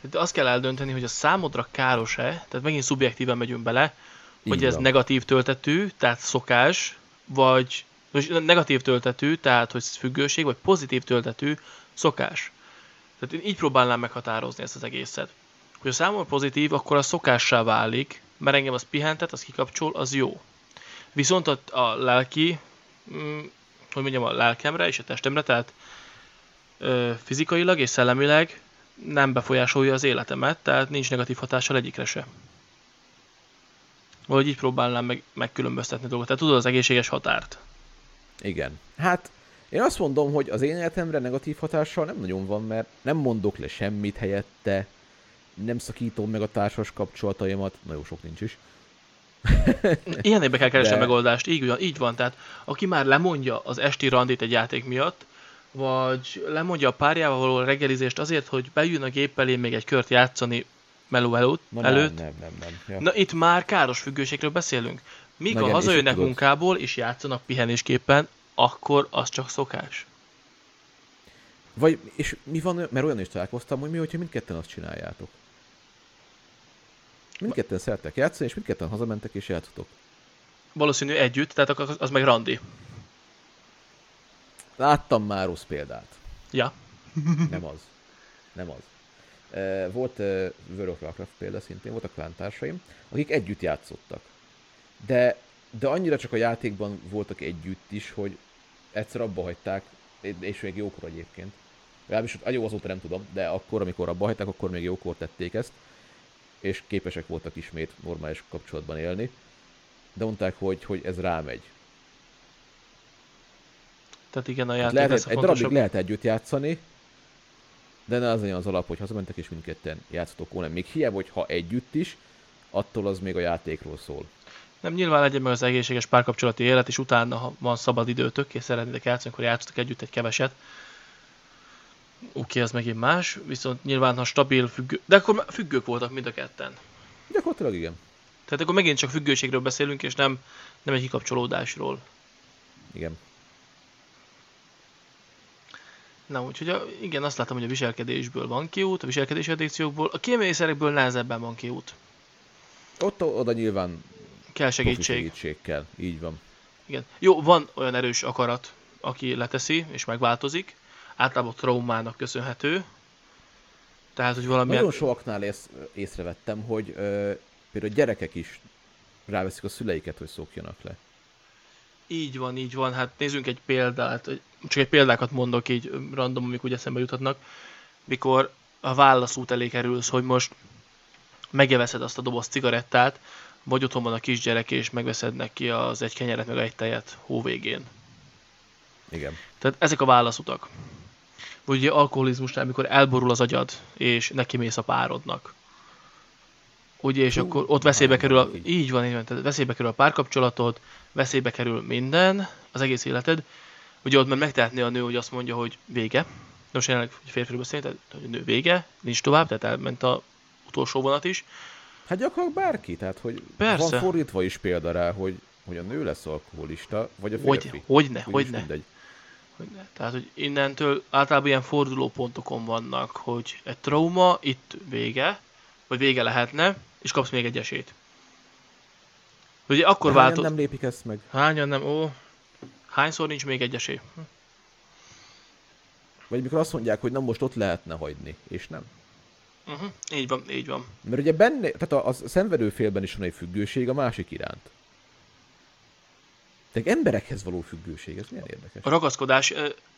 De azt kell eldönteni, hogy a számodra káros-e, tehát megint szubjektíven megyünk bele, hogy Így ez van. negatív töltetű, tehát szokás, vagy vagy negatív töltetű, tehát hogy függőség, vagy pozitív töltetű szokás. Tehát én így próbálnám meghatározni ezt az egészet. Hogy a számomra pozitív, akkor a szokássá válik, mert engem az pihentet, az kikapcsol, az jó. Viszont a, a lelki, hogy mondjam, a lelkemre és a testemre, tehát ö, fizikailag és szellemileg nem befolyásolja az életemet, tehát nincs negatív hatással egyikre se. Vagy így próbálnám meg, megkülönböztetni dolgot. Tehát tudod az egészséges határt. Igen. Hát én azt mondom, hogy az én életemre negatív hatással nem nagyon van, mert nem mondok le semmit helyette, nem szakítom meg a társas kapcsolataimat, nagyon sok nincs is. *laughs* Ilyenekbe kell keresni De- a megoldást, így van, így van. Tehát aki már lemondja az esti randit egy játék miatt, vagy lemondja a párjával való reggelizést azért, hogy bejön a gép elé még egy kört játszani meló előtt. Na, előtt. Nem, nem, nem. nem. Ja. Na itt már káros függőségről beszélünk. Míg Na a hazajönnek munkából és játszanak pihenésképpen, akkor az csak szokás. Vagy, és mi van, mert olyan is találkoztam, hogy mi, hogyha mindketten azt csináljátok. Mindketten szerettek játszani, és mindketten hazamentek és játszotok. Valószínű együtt, tehát az- az meg randi. Láttam már rossz példát. Ja. Nem az. Nem az. Volt World of Warcraft példa szintén, voltak klántársaim, akik együtt játszottak. De, de annyira csak a játékban voltak együtt is, hogy egyszer abba hagyták, és még jókor egyébként. Legalábbis jó, azóta nem tudom, de akkor, amikor abba hagyták, akkor még jókor tették ezt, és képesek voltak ismét normális kapcsolatban élni. De mondták, hogy, hogy ez rámegy. Tehát igen, a Hát játék lehet, lesz a egy darabig lehet együtt játszani, de ne az legyen az alap, hogy hazamentek és mindketten játszotok volna. Még hiába, hogy ha együtt is, attól az még a játékról szól. Nem nyilván legyen meg az egészséges párkapcsolati élet, és utána, ha van szabad időtök, és szeretnétek játszani, akkor játszatok együtt egy keveset. Oké, az megint más, viszont nyilván, ha stabil függő... De akkor függők voltak mind a ketten. Gyakorlatilag igen. Tehát akkor megint csak függőségről beszélünk, és nem, nem egy kikapcsolódásról. Igen. Na, úgyhogy a, igen, azt látom, hogy a viselkedésből van kiút, a viselkedési addikciókból, a kéményszerekből nehezebben van kiút. Ott oda nyilván Kell segítség. segítség kell. Így van. Igen. Jó, van olyan erős akarat, aki leteszi és megváltozik. Általában traumának köszönhető. Tehát, hogy valamilyen... Nagyon sokaknál ész, észrevettem, hogy ö, például gyerekek is ráveszik a szüleiket, hogy szokjanak le. Így van, így van. Hát nézzünk egy példát, csak egy példákat mondok így random, amik úgy eszembe juthatnak. Mikor a válaszút elé kerülsz, hogy most megeveszed azt a doboz cigarettát, vagy otthon van a kisgyerek, és megveszed neki az egy kenyeret, meg egy tejet hóvégén. Igen. Tehát ezek a válaszutak. Vagy ugye alkoholizmusnál, amikor elborul az agyad, és neki mész a párodnak. Ugye, és Hú, akkor ott veszélybe kerül, a, így? van, így van, tehát veszélybe kerül a párkapcsolatod, veszélybe kerül minden, az egész életed. Ugye ott már megtehetné a nő, hogy azt mondja, hogy vége. Most jelenleg férfiről beszélünk, tehát hogy nő vége, nincs tovább, tehát elment a utolsó vonat is. Hát gyakorlatilag bárki, tehát hogy Persze. van fordítva is példa rá, hogy, hogy a nő lesz alkoholista, vagy a Hogy, férfi. hogyne, Úgyis hogyne. mindegy. Hogyne. Tehát, hogy innentől általában ilyen fordulópontokon vannak, hogy egy trauma, itt vége, vagy vége lehetne, és kapsz még egy esélyt. Ugye akkor hányan változ... nem lépik ezt meg? Hányan nem? Ó, hányszor nincs még egy esély? Hm. Vagy mikor azt mondják, hogy nem most ott lehetne hagyni, és nem. Uh-huh. Így van, így van. Mert ugye benne, tehát a, a szenvedő félben is van egy függőség a másik iránt. Tehát emberekhez való függőség, ez milyen érdekes. A ragaszkodás,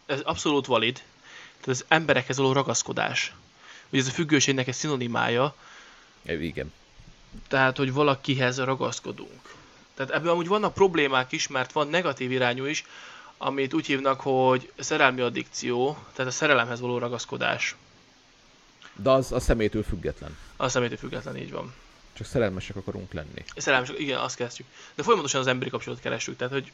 ez abszolút valid. Tehát az emberekhez való ragaszkodás. Ugye ez a függőségnek egy szinonimája, E, Igen. tehát, hogy valakihez ragaszkodunk. Tehát ebben amúgy vannak problémák is, mert van negatív irányú is, amit úgy hívnak, hogy szerelmi addikció, tehát a szerelemhez való ragaszkodás. De az a szemétől független. A személytől független, így van. Csak szerelmesek akarunk lenni. Szerelmes, igen, azt kezdjük. De folyamatosan az emberi kapcsolatot keressük, tehát, hogy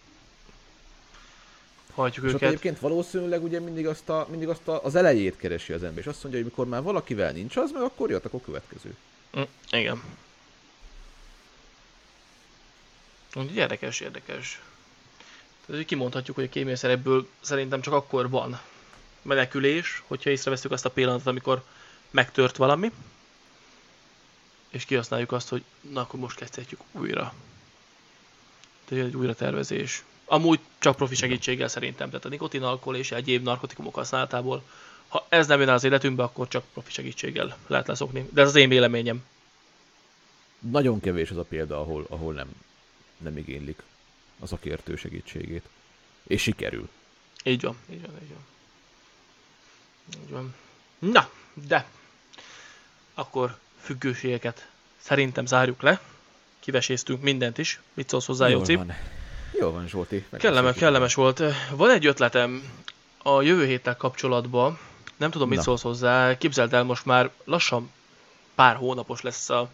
hagyjuk És őket. egyébként valószínűleg ugye mindig azt, a, mindig azt a, az elejét keresi az ember, és azt mondja, hogy mikor már valakivel nincs az, meg akkor jött, akkor következő. Mm, igen. Úgyhogy érdekes, érdekes. Tehát kimondhatjuk, hogy a kémiaszerekből szerintem csak akkor van menekülés, hogyha észreveszünk azt a pillanatot, amikor megtört valami, és kihasználjuk azt, hogy na akkor most kezdhetjük újra. Tehát egy újra tervezés. Amúgy csak profi segítséggel szerintem, tehát a nikotin, alkohol és egyéb narkotikumok használatából. Ha ez nem jön el az életünkbe, akkor csak profi segítséggel lehet leszokni. De ez az én véleményem. Nagyon kevés az a példa, ahol, ahol nem, nem igénylik a szakértő segítségét. És sikerül. Így van, így van, így van. Így van. Na, de akkor függőségeket szerintem zárjuk le. Kiveséztünk mindent is. Mit szólsz hozzá, Jól Jóci? van. Jól van, Zsolti. Kellemes, kellemes volt. Van egy ötletem a jövő héttel kapcsolatban. Nem tudom, mit Na. szólsz hozzá. Képzeld el, most már lassan pár hónapos lesz a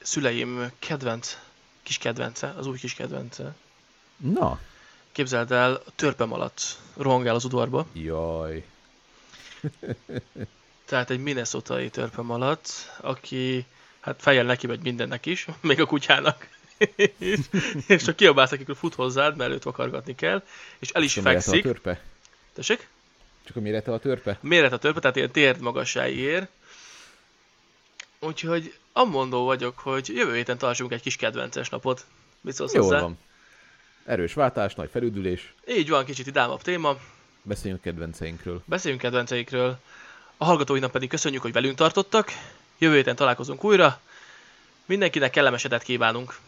szüleim kedvenc, kis kedvence, az új kis kedvence. Na, képzeld el, törpem alatt rohangál az udvarba. Jaj. *laughs* Tehát egy minnesotai törpem alatt, aki hát fejjel neki megy mindennek is, *laughs* még a kutyának. *laughs* és csak kiabálsz nekik, hogy fut hozzád, mert őt vakargatni kell, és el is Csak a mérete a fekszik. törpe? Tessék? Csak a mérete a törpe? Méret a törpe, tehát ilyen térd magassáig ér. Úgyhogy ammondó vagyok, hogy jövő héten tartsunk egy kis kedvences napot. Mit szólsz Jól hozzá? van. Erős váltás, nagy felüdülés. Így van, kicsit idámabb téma. Beszéljünk kedvenceinkről. Beszéljünk kedvenceikről. A hallgatóinak pedig köszönjük, hogy velünk tartottak. Jövő héten találkozunk újra. Mindenkinek kellemes kívánunk.